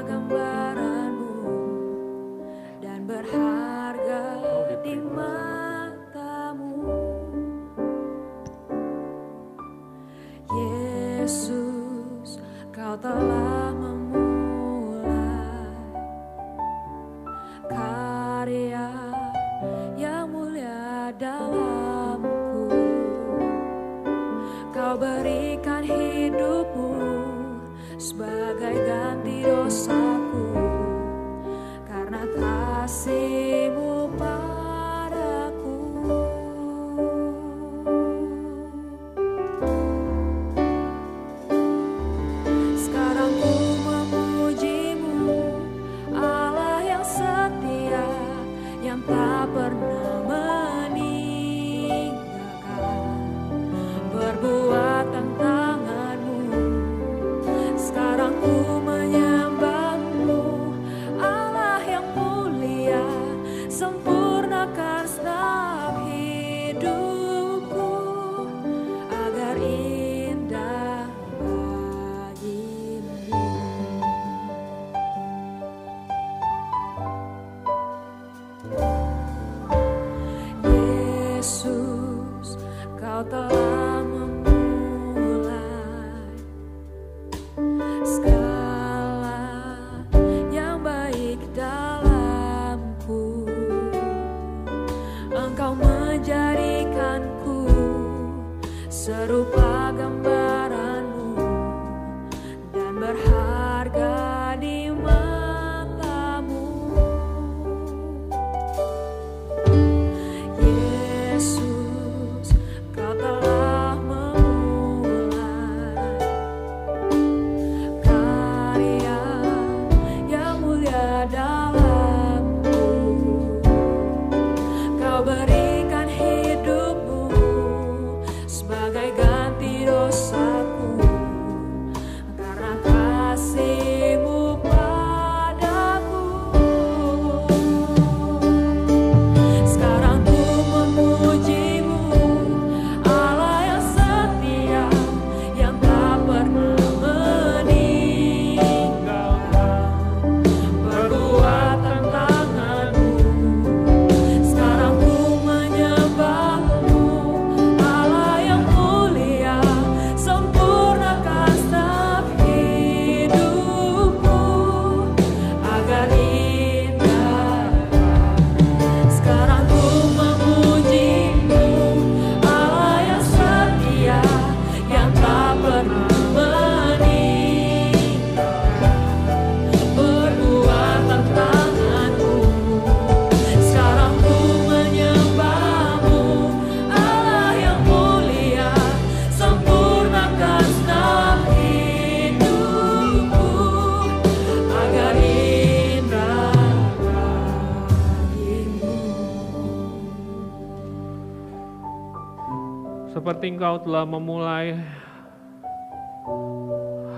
Seperti engkau telah memulai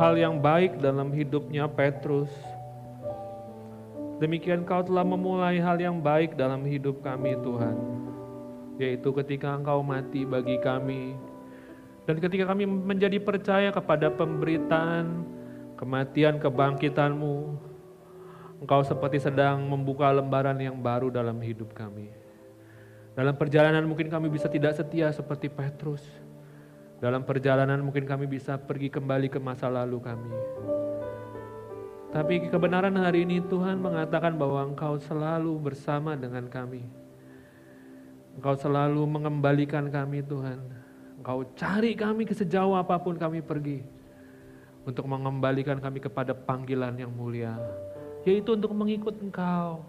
hal yang baik dalam hidupnya Petrus. Demikian kau telah memulai hal yang baik dalam hidup kami Tuhan. Yaitu ketika engkau mati bagi kami. Dan ketika kami menjadi percaya kepada pemberitaan kematian kebangkitanmu. Engkau seperti sedang membuka lembaran yang baru dalam hidup kami. Dalam perjalanan mungkin kami bisa tidak setia seperti Petrus. Dalam perjalanan mungkin kami bisa pergi kembali ke masa lalu kami. Tapi kebenaran hari ini Tuhan mengatakan bahwa Engkau selalu bersama dengan kami. Engkau selalu mengembalikan kami Tuhan. Engkau cari kami ke sejauh apa pun kami pergi. Untuk mengembalikan kami kepada panggilan yang mulia. Yaitu untuk mengikut Engkau.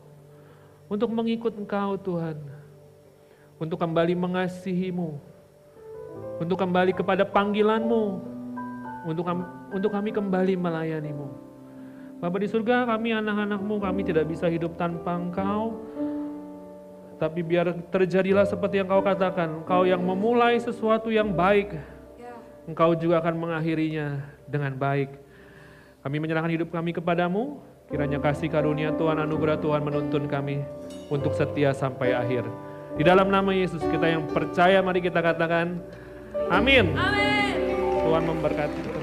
Untuk mengikut Engkau Tuhan untuk kembali mengasihimu, untuk kembali kepada panggilanmu, untuk kami, untuk kami kembali melayanimu. Bapak di surga kami anak-anakmu, kami tidak bisa hidup tanpa engkau, tapi biar terjadilah seperti yang kau katakan, engkau yang memulai sesuatu yang baik, engkau juga akan mengakhirinya dengan baik. Kami menyerahkan hidup kami kepadamu, kiranya kasih karunia Tuhan, anugerah Tuhan menuntun kami untuk setia sampai akhir. Di dalam nama Yesus kita yang percaya mari kita katakan amin. Amin. Tuhan memberkati.